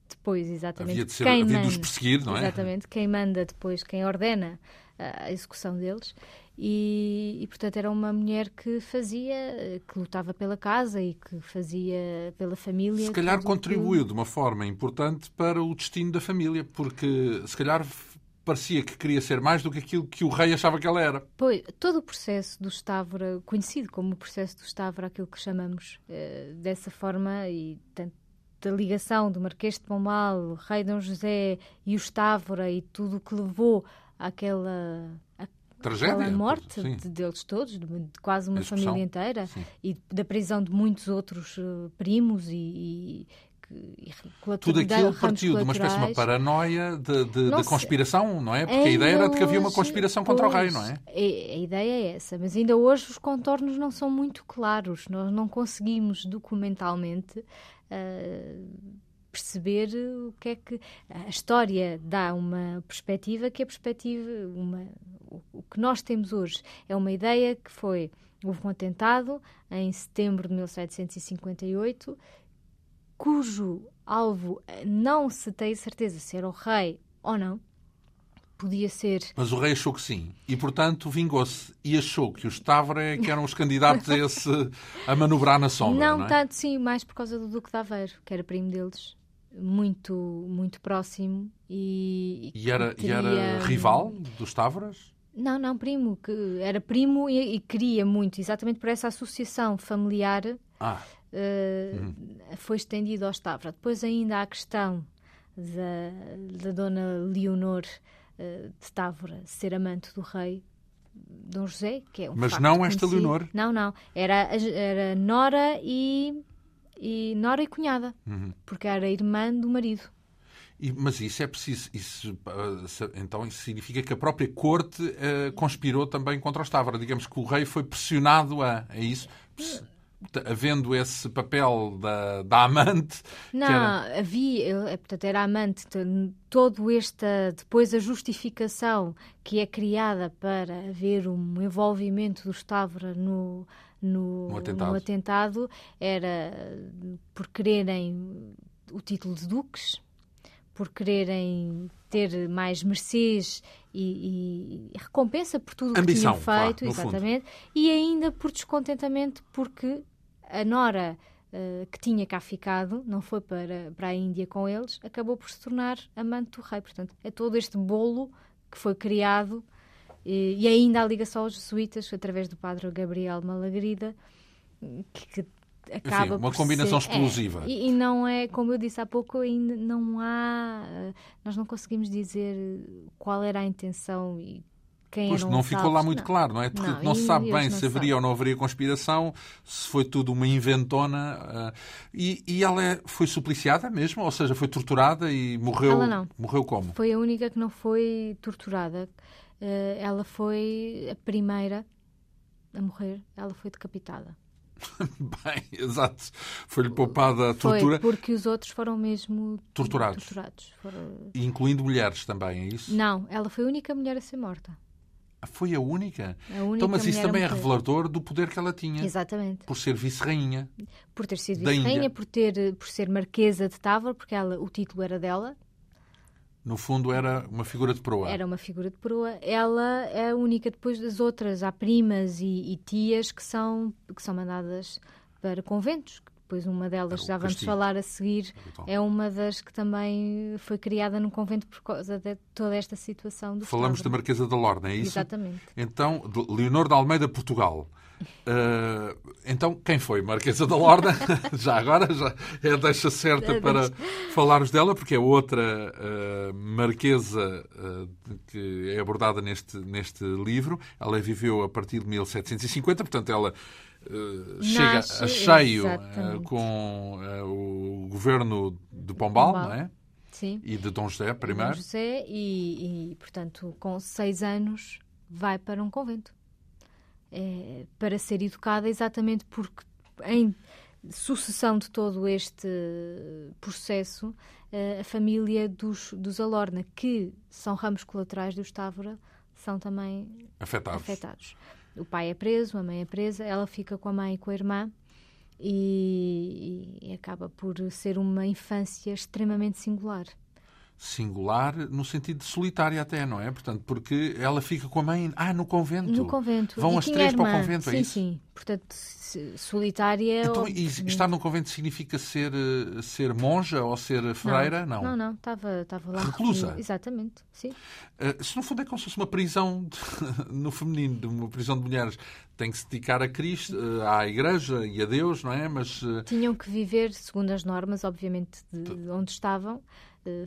Depois, exatamente. Havia de ser, quem havia de os perseguir, não é? Exatamente. Quem manda depois, quem ordena a execução deles. E, e, portanto era uma mulher que fazia, que lutava pela casa e que fazia pela família. Se calhar contribuiu que... de uma forma importante para o destino da família, porque se calhar parecia que queria ser mais do que aquilo que o rei achava que ela era. Pois, todo o processo do Estávora, conhecido como o processo do Estávora, aquilo que chamamos uh, dessa forma, e tanto da ligação do Marquês de Pombal, rei Dom José e o Estávora e tudo o que levou àquela tragédia. Pela morte de, deles todos, de, de quase uma família inteira, sim. e da prisão de muitos outros uh, primos e, e tudo aquilo partiu de uma espécie de uma paranoia de, de, de conspiração, não é? Porque a ideia era de que havia uma conspiração contra o rei, não é? A, ideia é essa, mas ainda hoje os contornos não são muito claros. Nós não conseguimos documentalmente uh, perceber o que é que a história dá uma perspectiva que é a perspectiva uma o que nós temos hoje é uma ideia que foi houve um atentado em setembro de 1758 cujo alvo não se tem certeza se era o rei ou não podia ser. Mas o rei achou que sim. E, portanto, vingou-se. E achou que os Távora é que eram os candidatos a, esse, a manobrar na sombra. Não, não é? tanto, sim, mais por causa do Duque de Aveiro, que era primo deles muito, muito próximo e... E era, teria... e era rival dos Távoras? Não, não, primo, que era primo e, e queria muito, exatamente por essa associação familiar ah. uh, uhum. foi estendido aos Távora. Depois ainda há a questão da, da dona Leonor uh, de Távora ser amante do rei Dom José, que é um Mas não esta conhecido. Leonor? Não, não. Era, era Nora e e nora e cunhada, uhum. porque era irmã do marido. E, mas isso é preciso. Isso, então isso significa que a própria corte uh, conspirou também contra o Stávora. Digamos que o rei foi pressionado a, a isso. Havendo esse papel da, da amante. Não, era... havia, é, portanto, era amante. Todo esta. Depois a justificação que é criada para haver um envolvimento do Stávora no, no, no, atentado. no atentado era por quererem o título de duques, por quererem ter mais mercês e, e recompensa por tudo o que tinham feito, exatamente, fundo. e ainda por descontentamento porque a Nora uh, que tinha cá ficado, não foi para, para a Índia com eles, acabou por se tornar amante do rei. Portanto, é todo este bolo que foi criado e, e ainda a ligação aos jesuítas, através do padre Gabriel Malagrida, que, que acaba Enfim, uma combinação ser, explosiva. É, e, e, não é, como eu disse há pouco, ainda não há. Nós não conseguimos dizer qual era a intenção e quem pois não ficou lá muito não. claro, não é? Porque não, não se sabe bem se haveria sabe. ou não haveria conspiração, se foi tudo uma inventona. Uh, e, e ela é, foi supliciada mesmo? Ou seja, foi torturada e morreu? Ela não. Morreu como? Foi a única que não foi torturada. Uh, ela foi a primeira a morrer, ela foi decapitada. Bem, exato. Foi-lhe poupada a tortura. Foi porque os outros foram mesmo torturados. torturados. Foram... Incluindo mulheres também, é isso? Não, ela foi a única mulher a ser morta. Ah, foi a única? A única então, mas isso também é revelador do poder que ela tinha. Exatamente. Por ser vice-rainha. Por ter sido vice-rainha, por, ter, por ser marquesa de Távora, porque ela, o título era dela, no fundo, era uma figura de proa. Era uma figura de proa. Ela é a única depois das outras. Há primas e, e tias que são, que são mandadas para conventos. Depois uma delas, já vamos castigo. falar a seguir, é uma das que também foi criada num convento por causa de toda esta situação do Falamos da Marquesa da Lorna, é isso? Exatamente. Então, Leonor de Almeida, Portugal. Uh, então, quem foi Marquesa da Lorna? já agora, já é a deixa certa para falarmos dela, porque é outra uh, Marquesa uh, que é abordada neste, neste livro. Ela viveu a partir de 1750, portanto, ela chega Nasce, a cheio com o governo de Pombal, Pombal. não é? Sim. E de Dom José primeiro. Dom José e, e, portanto, com seis anos vai para um convento é, para ser educada, exatamente porque em sucessão de todo este processo, a família dos, dos Alorna, que são ramos colaterais do Távora, são também afetados. afetados. O pai é preso, a mãe é presa, ela fica com a mãe e com a irmã. E, e acaba por ser uma infância extremamente singular singular no sentido de solitária até, não é? Portanto, porque ela fica com a mãe, ah, no convento. No convento. Vão e as três irmã. para o convento, sim, é isso? Sim, Portanto, solitária... Então, ou... estar no convento significa ser, eh, ser monja ou ser freira? Não, não, não. Estava, estava lá. Reclusa? Exatamente, sim. Uh, se no fundo é como se fosse uma prisão de, no feminino, uma prisão de mulheres. Tem que se dedicar a Cristo, uh, à Igreja e a Deus, não é? Mas... Uh... Tinham que viver segundo as normas, obviamente, de, de onde estavam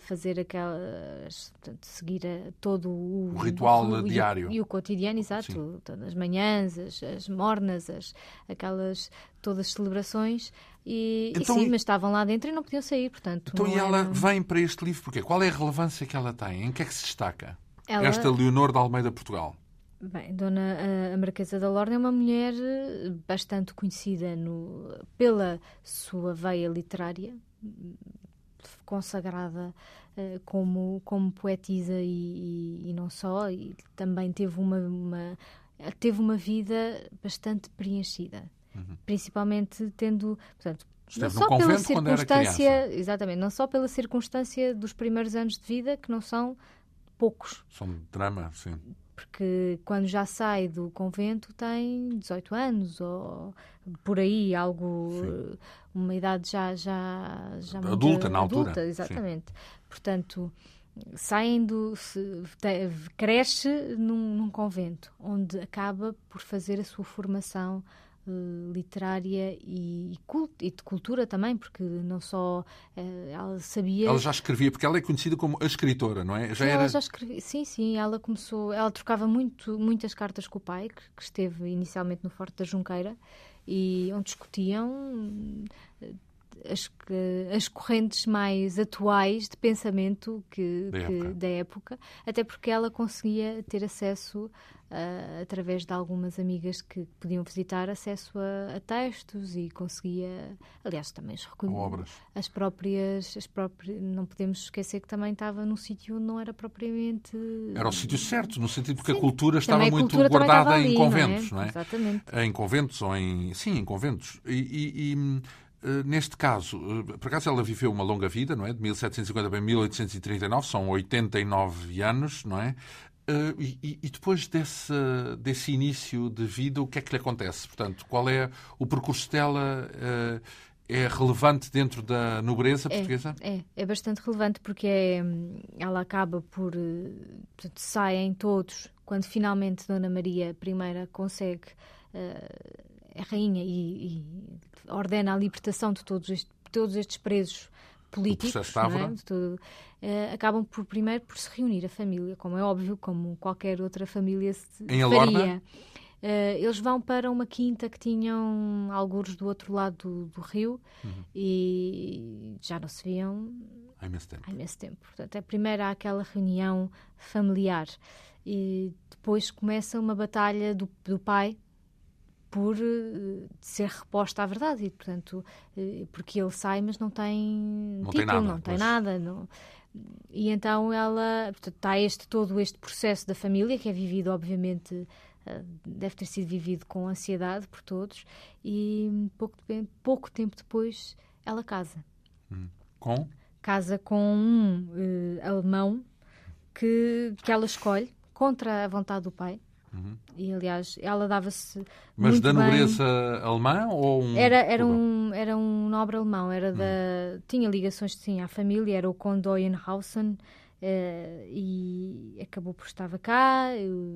fazer aquelas, portanto, seguir a, todo o, o ritual o, diário e o, e o cotidiano, exato, Sim. todas as manhãs, as, as mornas, as, aquelas todas as celebrações e, então, e sim, mas estavam lá dentro e não podiam sair, portanto. Então e era... ela vem para este livro porque qual é a relevância que ela tem? Em que é que se destaca? Ela... Esta Leonor de Almeida Portugal. Bem, Dona a Marquesa da Lorna é uma mulher bastante conhecida no, pela sua veia literária, consagrada uh, como, como poetisa e, e, e, não só, e também teve uma, uma, teve uma vida bastante preenchida, uhum. principalmente tendo, portanto, Esteve não só pela circunstância, exatamente, não só pela circunstância dos primeiros anos de vida, que não são poucos. São drama, sim. Porque quando já sai do convento tem 18 anos ou por aí, algo, sim. uma idade já, já, já adulta na altura. Adulta, exatamente. Sim. Portanto, saem do. Se, cresce num, num, convento, onde acaba por fazer a sua formação uh, literária e, e, de cultura também, porque não só uh, ela sabia. Ela já escrevia, porque ela é conhecida como a escritora, não é? Já sim, era... ela já escrevia, sim, sim, ela começou. Ela trocava muito, muitas cartas com o pai, que, que esteve inicialmente no Forte da Junqueira e onde discutiam as, as correntes mais atuais de pensamento que, da, que, época. da época, até porque ela conseguia ter acesso, uh, através de algumas amigas que podiam visitar, acesso a, a textos e conseguia, aliás, também as obras. As próprias, as próprias, não podemos esquecer que também estava num sítio onde não era propriamente. Era o sítio certo, no sentido porque sim, a cultura estava muito cultura guardada ali, em conventos, não é? não é? Exatamente. Em conventos ou em. Sim, em conventos. e, e, eh, neste caso, eh, por acaso ela viveu uma longa vida, não é? De 1750 a 1839, são 89 anos, não é? Eh, e, e, depois desse, desse início de vida, o que é que lhe acontece? Portanto, qual é o percurso dela? É relevante dentro da nobreza é, portuguesa? É, é bastante relevante porque é, ela acaba por. Portanto, saem todos quando finalmente Dona Maria I consegue. Uh, é rainha e, e ordena a libertação de todos, este, todos estes presos políticos, é? Tudo, uh, acabam por primeiro por se reunir a família, como é óbvio, como qualquer outra família se em faria. Uh, eles vão para uma quinta que tinham alguns do outro lado do, do rio uhum. e já não se viam há imenso tempo. Há imenso tempo. Portanto, a primeira há aquela reunião familiar e depois começa uma batalha do, do pai por uh, ser reposta à verdade. E portanto uh, porque ele sai mas não tem não título, tem nada, não tem nada não... e então ela portanto, está este todo este processo da família que é vivido obviamente uh, deve ter sido vivido com ansiedade por todos e pouco, pouco tempo depois ela casa. Hum. com? Casa com um alemão que que ela escolhe contra a vontade do pai Uhum. E aliás, ela dava-se. Mas da nobreza bem. alemã ou um. Era, era, um, era um nobre alemão, era da, uhum. tinha ligações sim à família, era o Conde Oyenhausen. Uh, e acabou por estar cá,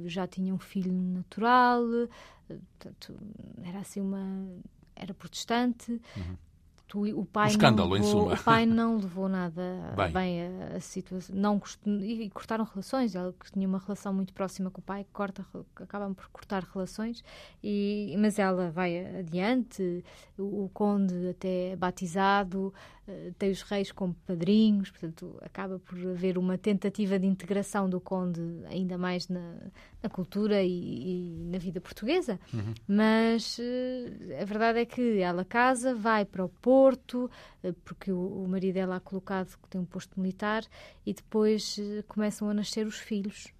já tinha um filho natural, uh, portanto, era assim uma. era protestante, uhum tu, o pai um escândalo, não levou, O pai não levou nada bem, bem a, a, situação. Não, e cortaram relações. Ela tinha uma relação muito próxima com o pai, corta, acabam por cortar relações. E, mas ela vai adiante. O, o conde, até batizado, uh, tem os reis como padrinhos, portanto, acaba por haver uma tentativa de integração do conde ainda mais na, na cultura e, e, na vida portuguesa. Uhum. Mas uh, a verdade é que ela casa, vai para o Porto, uh, porque o, o marido é lá colocado, tem um posto militar, e depois começam a nascer os filhos.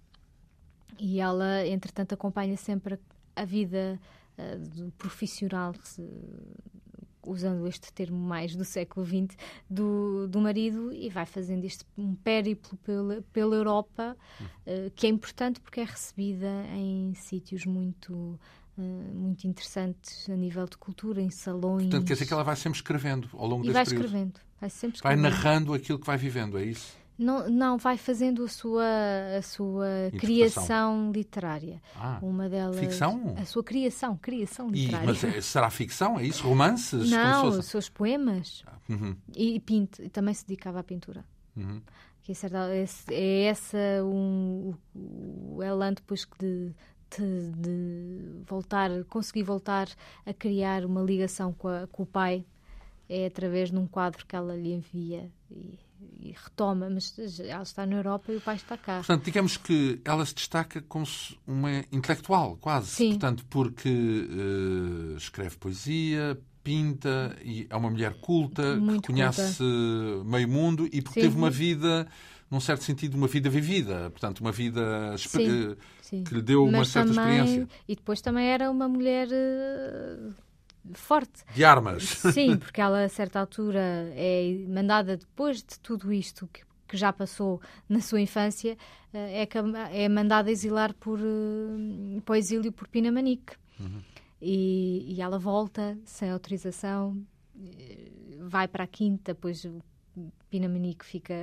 E ela, entretanto, acompanha sempre a, vida uh, profissional, usando este termo mais do século XX, do, do marido e vai fazendo este um périplo pela, pela Europa, uh, que é importante porque é recebida em sítios muito. Uh, muito interessantes a nível de cultura, em salões. Portanto, quer dizer que ela vai sempre escrevendo ao longo e desse vai período. escrevendo, vai sempre escrevendo. Vai narrando aquilo que vai vivendo, é isso? Não, não, vai fazendo a sua, a sua criação literária. Ah, Uma delas. Ficção? A sua criação, criação literária. E, mas é, será ficção? É isso? Romances? Não, os seus poemas. Uhum. E, pinto, e também se dedicava à pintura. Uhum. Que é, é essa um, o elan depois de, de, de, voltar, conseguir voltar a criar uma ligação com, a, com o pai é através de um quadro que ela lhe envia. E, e retoma, mas ela está na Europa e o pai está cá. Portanto, digamos que ela se destaca como uma intelectual, quase. Sim. Portanto, porque uh, escreve poesia, pinta e é uma mulher culta, Muito que conhece culta. meio mundo e porque Sim. teve uma vida, num certo sentido, uma vida vivida. Portanto, uma vida Sim. Sim. que lhe deu mas uma certa também, experiência. E depois também era uma mulher uh, forte. De armas. Sim, porque ela a certa altura é mandada depois de tudo isto que, que já passou na sua infância, é, é mandada exilar por, para o exílio por Pinamanique. Uhum. E, e, ela volta sem autorização, vai para a quinta, depois Pinamanique fica,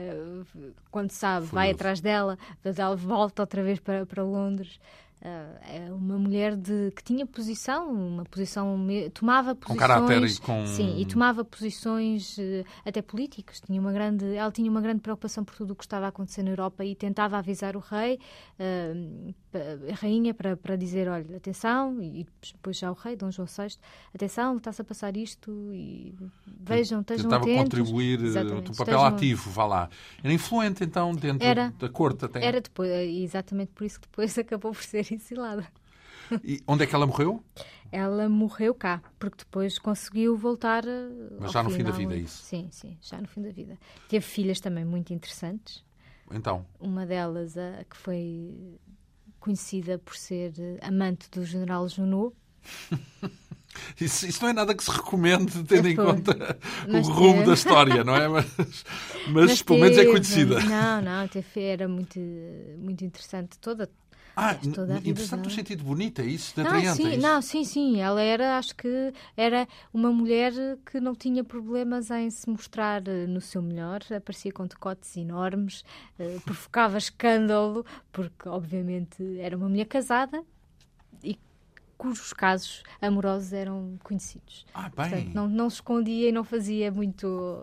quando sabe, Furioso. vai atrás dela, mas ela volta outra vez para, para Londres. Uh, uma mulher de, que tinha posição, uma posição tomava posições, com caráter e com sim, e tomava posições uh, até políticas. Tinha uma grande, ela tinha uma grande preocupação por tudo o que estava a acontecer na Europa e tentava avisar o rei, uh, a rainha para, para dizer, olha, atenção, e depois já o rei, Dom João VI, atenção, está-se a passar isto e vejam, estejam Tentava atentos. contribuir Exatamente, um papel estejam... ativo, vá lá. Era influente então dentro era, da corte até. Era depois, exatamente por isso que depois acabou por ser exilada. E onde é que ela morreu? Ela morreu cá, porque depois conseguiu voltar. Mas já no fim da vida, é isso? Sim, sim, já no fim da vida. Teve filhas também muito interessantes. Então? Uma delas, a, que foi conhecida por ser amante do general Junot. Isso, isso, não é nada que se recomende, tendo em conta mas o rumo teve. da história, não é? Mas, mas, mas pelo menos é conhecida. Não, não, teve, era muito, muito interessante. Toda, ah, interessante no sentido bonito, é isso? De Não, sim, é isso? não, sim, sim. Ela era, acho que era uma mulher que não tinha problemas em se mostrar eh, no seu melhor. Aparecia com decotes enormes, eh, provocava escândalo, porque obviamente era uma mulher casada e cujos casos amorosos eram conhecidos. Ah, bem. Portanto, não, não se escondia e não fazia muito.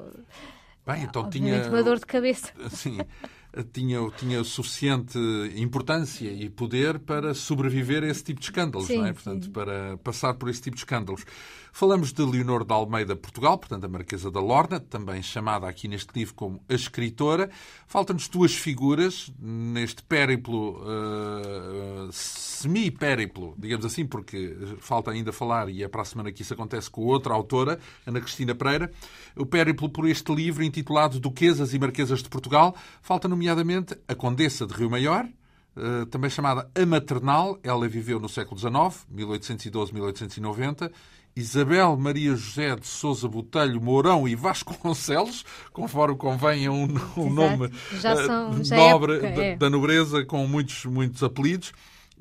Bem, então tinha. uma dor de cabeça. Sim. Tinha, tinha suficiente importância e poder para sobreviver a esse tipo de escândalos, Sim, não é? Portanto, sim. para passar por esse tipo de escândalos. Falamos de Leonor de Almeida Portugal, portanto, a Marquesa da Lorna, também chamada aqui neste livro como a escritora. Faltam-nos duas figuras neste périplo, uh, semi-périplo, digamos assim, porque falta ainda falar, e é para a semana que isso acontece com outra autora, Ana Cristina Pereira. O périplo por este livro intitulado Duquesas e Marquesas de Portugal. Falta, nomeadamente, a Condessa de Rio Maior, Uh, também chamada A Maternal, ela viveu no século XIX, 1812-1890. Isabel Maria José de Souza Botelho Mourão e Vasconcelos, conforme convém a um, um nome já são, uh, já nobre época, da, é. da nobreza, com muitos, muitos apelidos.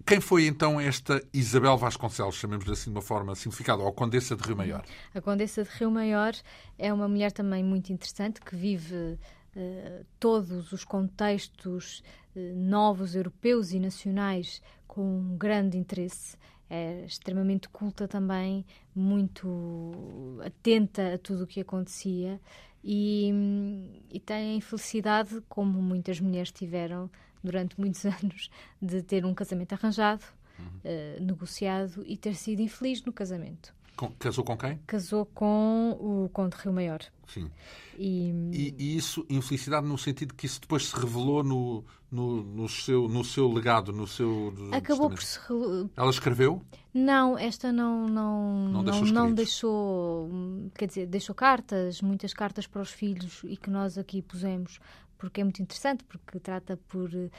Quem foi então esta Isabel Vasconcelos, chamemos-lhe assim de uma forma simplificada, ou Condessa de Rio Maior? A Condessa de Rio Maior é uma mulher também muito interessante que vive uh, todos os contextos uh, novos, europeus e nacionais com um grande interesse. É extremamente culta também, muito atenta a tudo o que acontecia e, e tem felicidade, como muitas mulheres tiveram durante muitos anos, de ter um casamento arranjado, uhum. uh, negociado e ter sido infeliz no casamento. Com, casou com quem? Casou com o Conde Rio Maior. Sim. E... E, e, isso, infelicidade, no sentido que isso depois se revelou no, no, no, seu, no seu legado, no seu. Acabou por se. Ela escreveu? Não, esta não, não, não, deixou, não, não deixou. Quer dizer, deixou cartas, muitas cartas para os filhos e que nós aqui pusemos porque é muito interessante, porque trata por uh,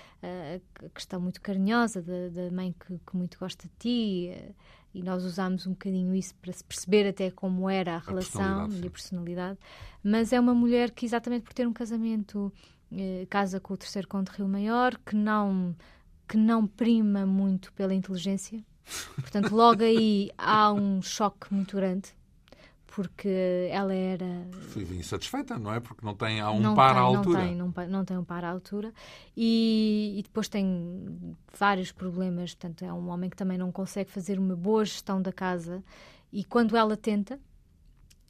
a questão muito carinhosa da, da mãe que, que, muito gosta de ti, uh, e nós usámos um bocadinho isso para se perceber até como era a relação a e a personalidade. Mas é uma mulher que, exatamente por ter um casamento, uh, casa com o terceiro conde Rio Maior, que não, que não prima muito pela inteligência. Portanto, logo aí há um choque muito grande porque ela era. Fui insatisfeita, não é? Porque não tem há um não par tem, à altura. Não tem, não, não, tem um par à altura. E, e, depois tem vários problemas. Portanto, é um homem que também não consegue fazer uma boa gestão da casa. E quando ela tenta,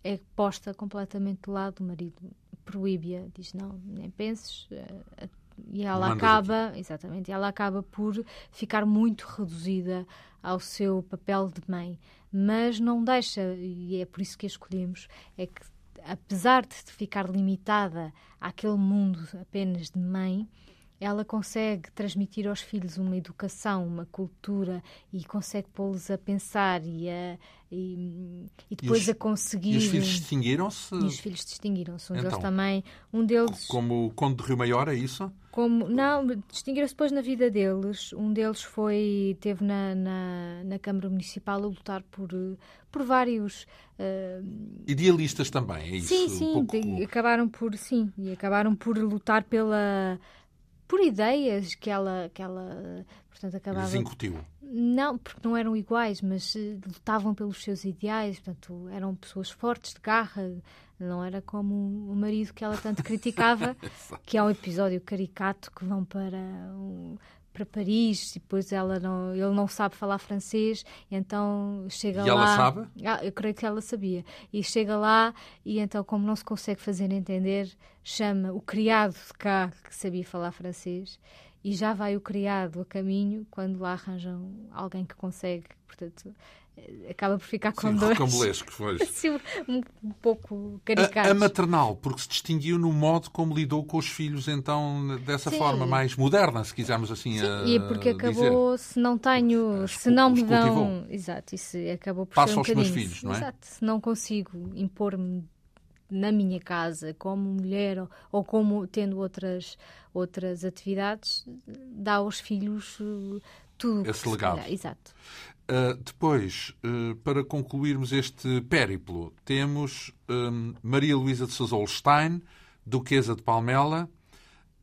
é posta completamente do lado. O marido proíbe-a, diz: Não, nem penses. Eh, e ela acaba, aqui. exatamente, ela acaba por ficar muito reduzida ao seu papel de mãe mas não deixa, e é por isso que a escolhemos, é que apesar de ficar limitada àquele mundo apenas de mãe, ela consegue transmitir aos filhos uma educação, uma cultura e consegue pô-los a pensar e, a, e, e depois e os, a conseguir. E os filhos distinguiram-se? E os filhos distinguiram-se. Um então, deles também. Um deles. Como o Conde de Rio Maior, é isso? Como, não, distinguiram-se depois na vida deles. Um deles foi, teve na, na, na Câmara Municipal a lutar por, por vários... Uh... Idealistas também, é isso? Sim, sim, um pouco... acabaram por, sim, e acabaram por lutar pela por ideias que ela, que ela portanto, acabava... Desincutiu. Não, porque não eram iguais, mas uh, lutavam pelos seus ideais, portanto, eram pessoas fortes, de garra, não era como o marido que ela tanto criticava, que é um episódio caricato que vão para um, para Paris e depois ela não, ele não sabe falar francês, então chega e lá. E ela sabe? Ah, eu creio que ela sabia. E chega lá e então, como não se consegue fazer entender, chama o criado de cá que sabia falar francês e já vai o criado a caminho quando lá arranjam alguém que consegue. Portanto, acaba por ficar com Sim, dois. Rocambolesco, um, um pouco caricato. A, a, maternal, porque se distinguiu no modo como lidou com os filhos, então, dessa Sim. forma mais moderna, se quisermos assim Sim, a, e porque acabou, dizer. se não tenho, se não me dão... Exato, isso acabou por Passo ser um aos meus filhos, não é? Exato, se não consigo impor-me na minha casa como mulher ou, ou, como tendo outras outras atividades dá aos filhos uh, tudo esse legado exato Uh, depois, uh, para concluirmos este périplo, temos um, Maria Luísa de Sousa Holstein, Duquesa de Palmela,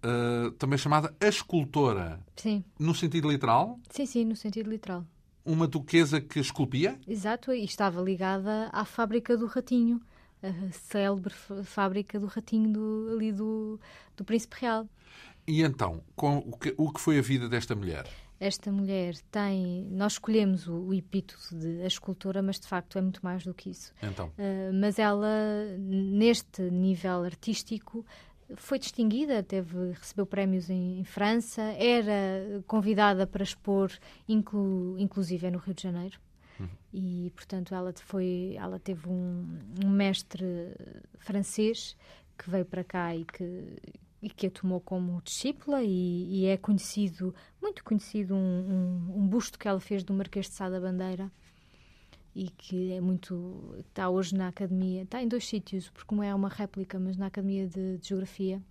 uh, também chamada a escultora. Sim. No sentido literal? Sim, sim, no sentido literal. Uma duquesa que esculpia? Exato, e estava ligada à fábrica do Ratinho, a célebre fábrica do Ratinho do, ali do, do Príncipe Real. E então, com o, que, o que foi a vida desta mulher? Esta mulher tem. Nós escolhemos o, o epíteto de a escultora, mas de facto é muito mais do que isso. Então. Uh, mas ela, neste nível artístico, foi distinguida, teve, recebeu prémios em, em França, era convidada para expor, inclu, inclusive no Rio de Janeiro. Uhum. E, portanto, ela, foi, ela teve um, um mestre francês que veio para cá e que, e que a tomou como discípula e, e é conhecido, muito conhecido, um, um, um, busto que ela fez do Marquês de Sá da Bandeira e que é muito está hoje na academia está em dois sítios porque uma é uma réplica mas na academia de, de geografia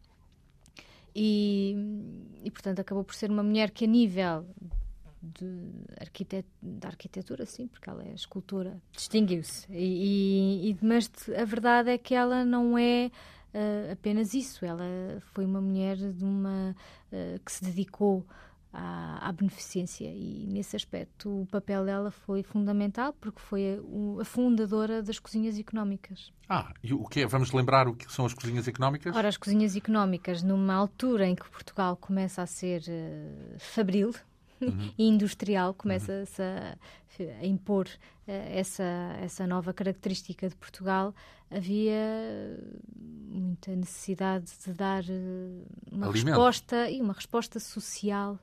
e, e portanto acabou por ser uma mulher que a nível de arquitet da arquitetura, sim, porque ela é escultora, distinguiu-se. E, e, mas a verdade é que ela não é uh, apenas isso. Ela foi uma mulher de uma uh, que se dedicou à, à, beneficência e nesse aspecto o papel dela foi fundamental porque foi a, a, fundadora das cozinhas económicas. Ah, e o que é? Vamos lembrar o que são as cozinhas económicas? Ora, as cozinhas económicas, numa altura em que Portugal começa a ser uh, fabril, uhum. e industrial começa-se a, a, impor uh, essa, essa nova característica de Portugal, havia muita necessidade de dar uh, uma Alimento. resposta e uma resposta social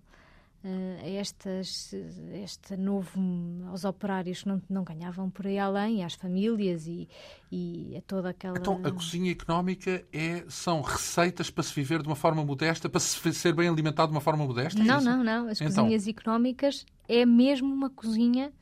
a estas, este novo, aos operários que não, não ganhavam por aí além, às famílias e, e a toda aquela... Então, a cozinha económica é, são receitas para se viver de uma forma modesta, para se ser bem alimentado de uma forma modesta? É não, não, não. As então... cozinhas económicas é mesmo uma cozinha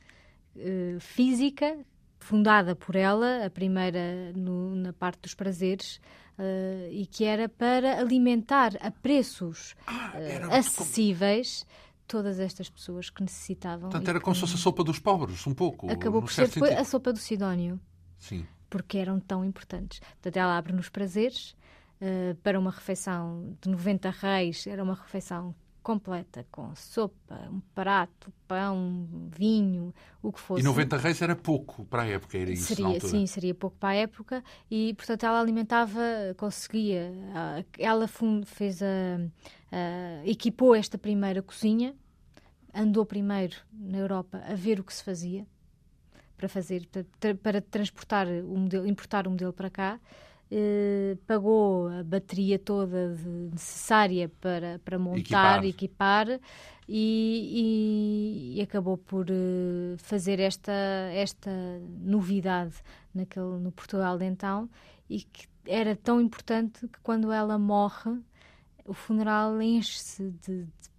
uh, física fundada por ela, a primeira no, na parte dos prazeres, uh, e que era para alimentar a preços ah, uh, acessíveis todas estas pessoas que necessitavam. Portanto, era como se fosse a sopa dos pobres, um pouco. Acabou por ser sentido. a sopa do Sidónio. Sim. Porque eram tão importantes. Portanto, ela abre nos prazeres. Uh, para uma refeição de 90 reis, era uma refeição completa, com sopa, um prato, pão, vinho, o que fosse. E 90 reis era pouco para a época, era isso seria, Sim, seria pouco para a época e, portanto, ela alimentava, conseguia. Ela fez a, a, equipou esta primeira cozinha, andou primeiro na Europa a ver o que se fazia para fazer, para, para transportar o modelo, importar o modelo para cá eh, pagou a bateria toda necessária para, para montar, equipar, equipar e, e, e, acabou por uh, fazer esta, esta novidade naquele, no Portugal de então e que era tão importante que quando ela morre o funeral enche-se de, de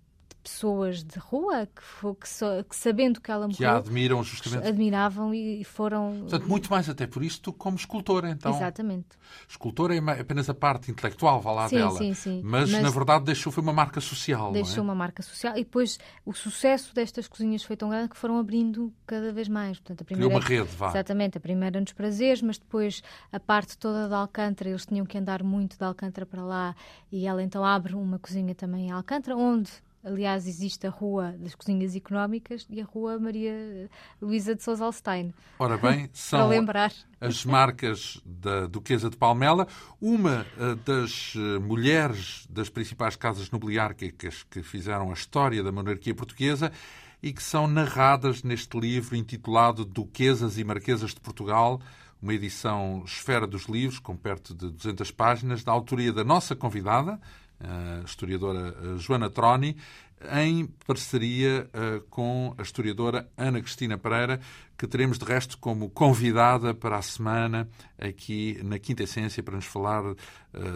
pessoas de rua que, que, so, que sabendo que ela morreu, que a admiram justamente, admiravam e foram. Portanto, muito mais até por isso tu como escultora, então. Exatamente. Escultora é apenas a parte intelectual, vá lá sim, dela. Sim, sim. Mas, mas, na verdade deixou foi uma marca social. Deixou é? uma marca social e depois o sucesso destas cozinhas foi tão grande que foram abrindo cada vez mais. Portanto, a primeira, Criou uma rede, vá. Exatamente, a primeira nos prazeres, mas depois a parte toda de Alcântara, eles tinham que andar muito de Alcântara para lá e ela então abre uma cozinha também em Alcântara, onde Aliás, existe a Rua das Cozinhas Económicas e a Rua Maria Luísa de Sousa Alstein. Ora bem, são as marcas da Duquesa de Palmela. Uma uh, das uh, mulheres das principais casas nobiliárquicas que fizeram a história da monarquia portuguesa e que são narradas neste livro intitulado Duquesas e Marquesas de Portugal, uma edição esfera dos livros, com perto de 200 páginas, da autoria da nossa convidada, a historiadora eh, Joana Troni, em parceria uh, com a historiadora Ana Cristina Pereira, que teremos de resto como convidada para a semana aqui na Quinta Essência para nos falar uh,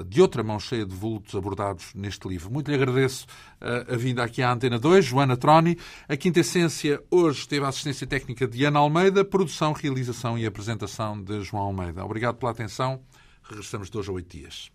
de outra mão cheia de vultos abordados neste livro. Muito lhe agradeço a vinda aqui à Antena 2, Joana Troni. A Quinta Essência hoje teve a assistência técnica de Ana Almeida, produção, realização e apresentação de João Almeida. Obrigado pela atenção. Regressamos de hoje a oito dias.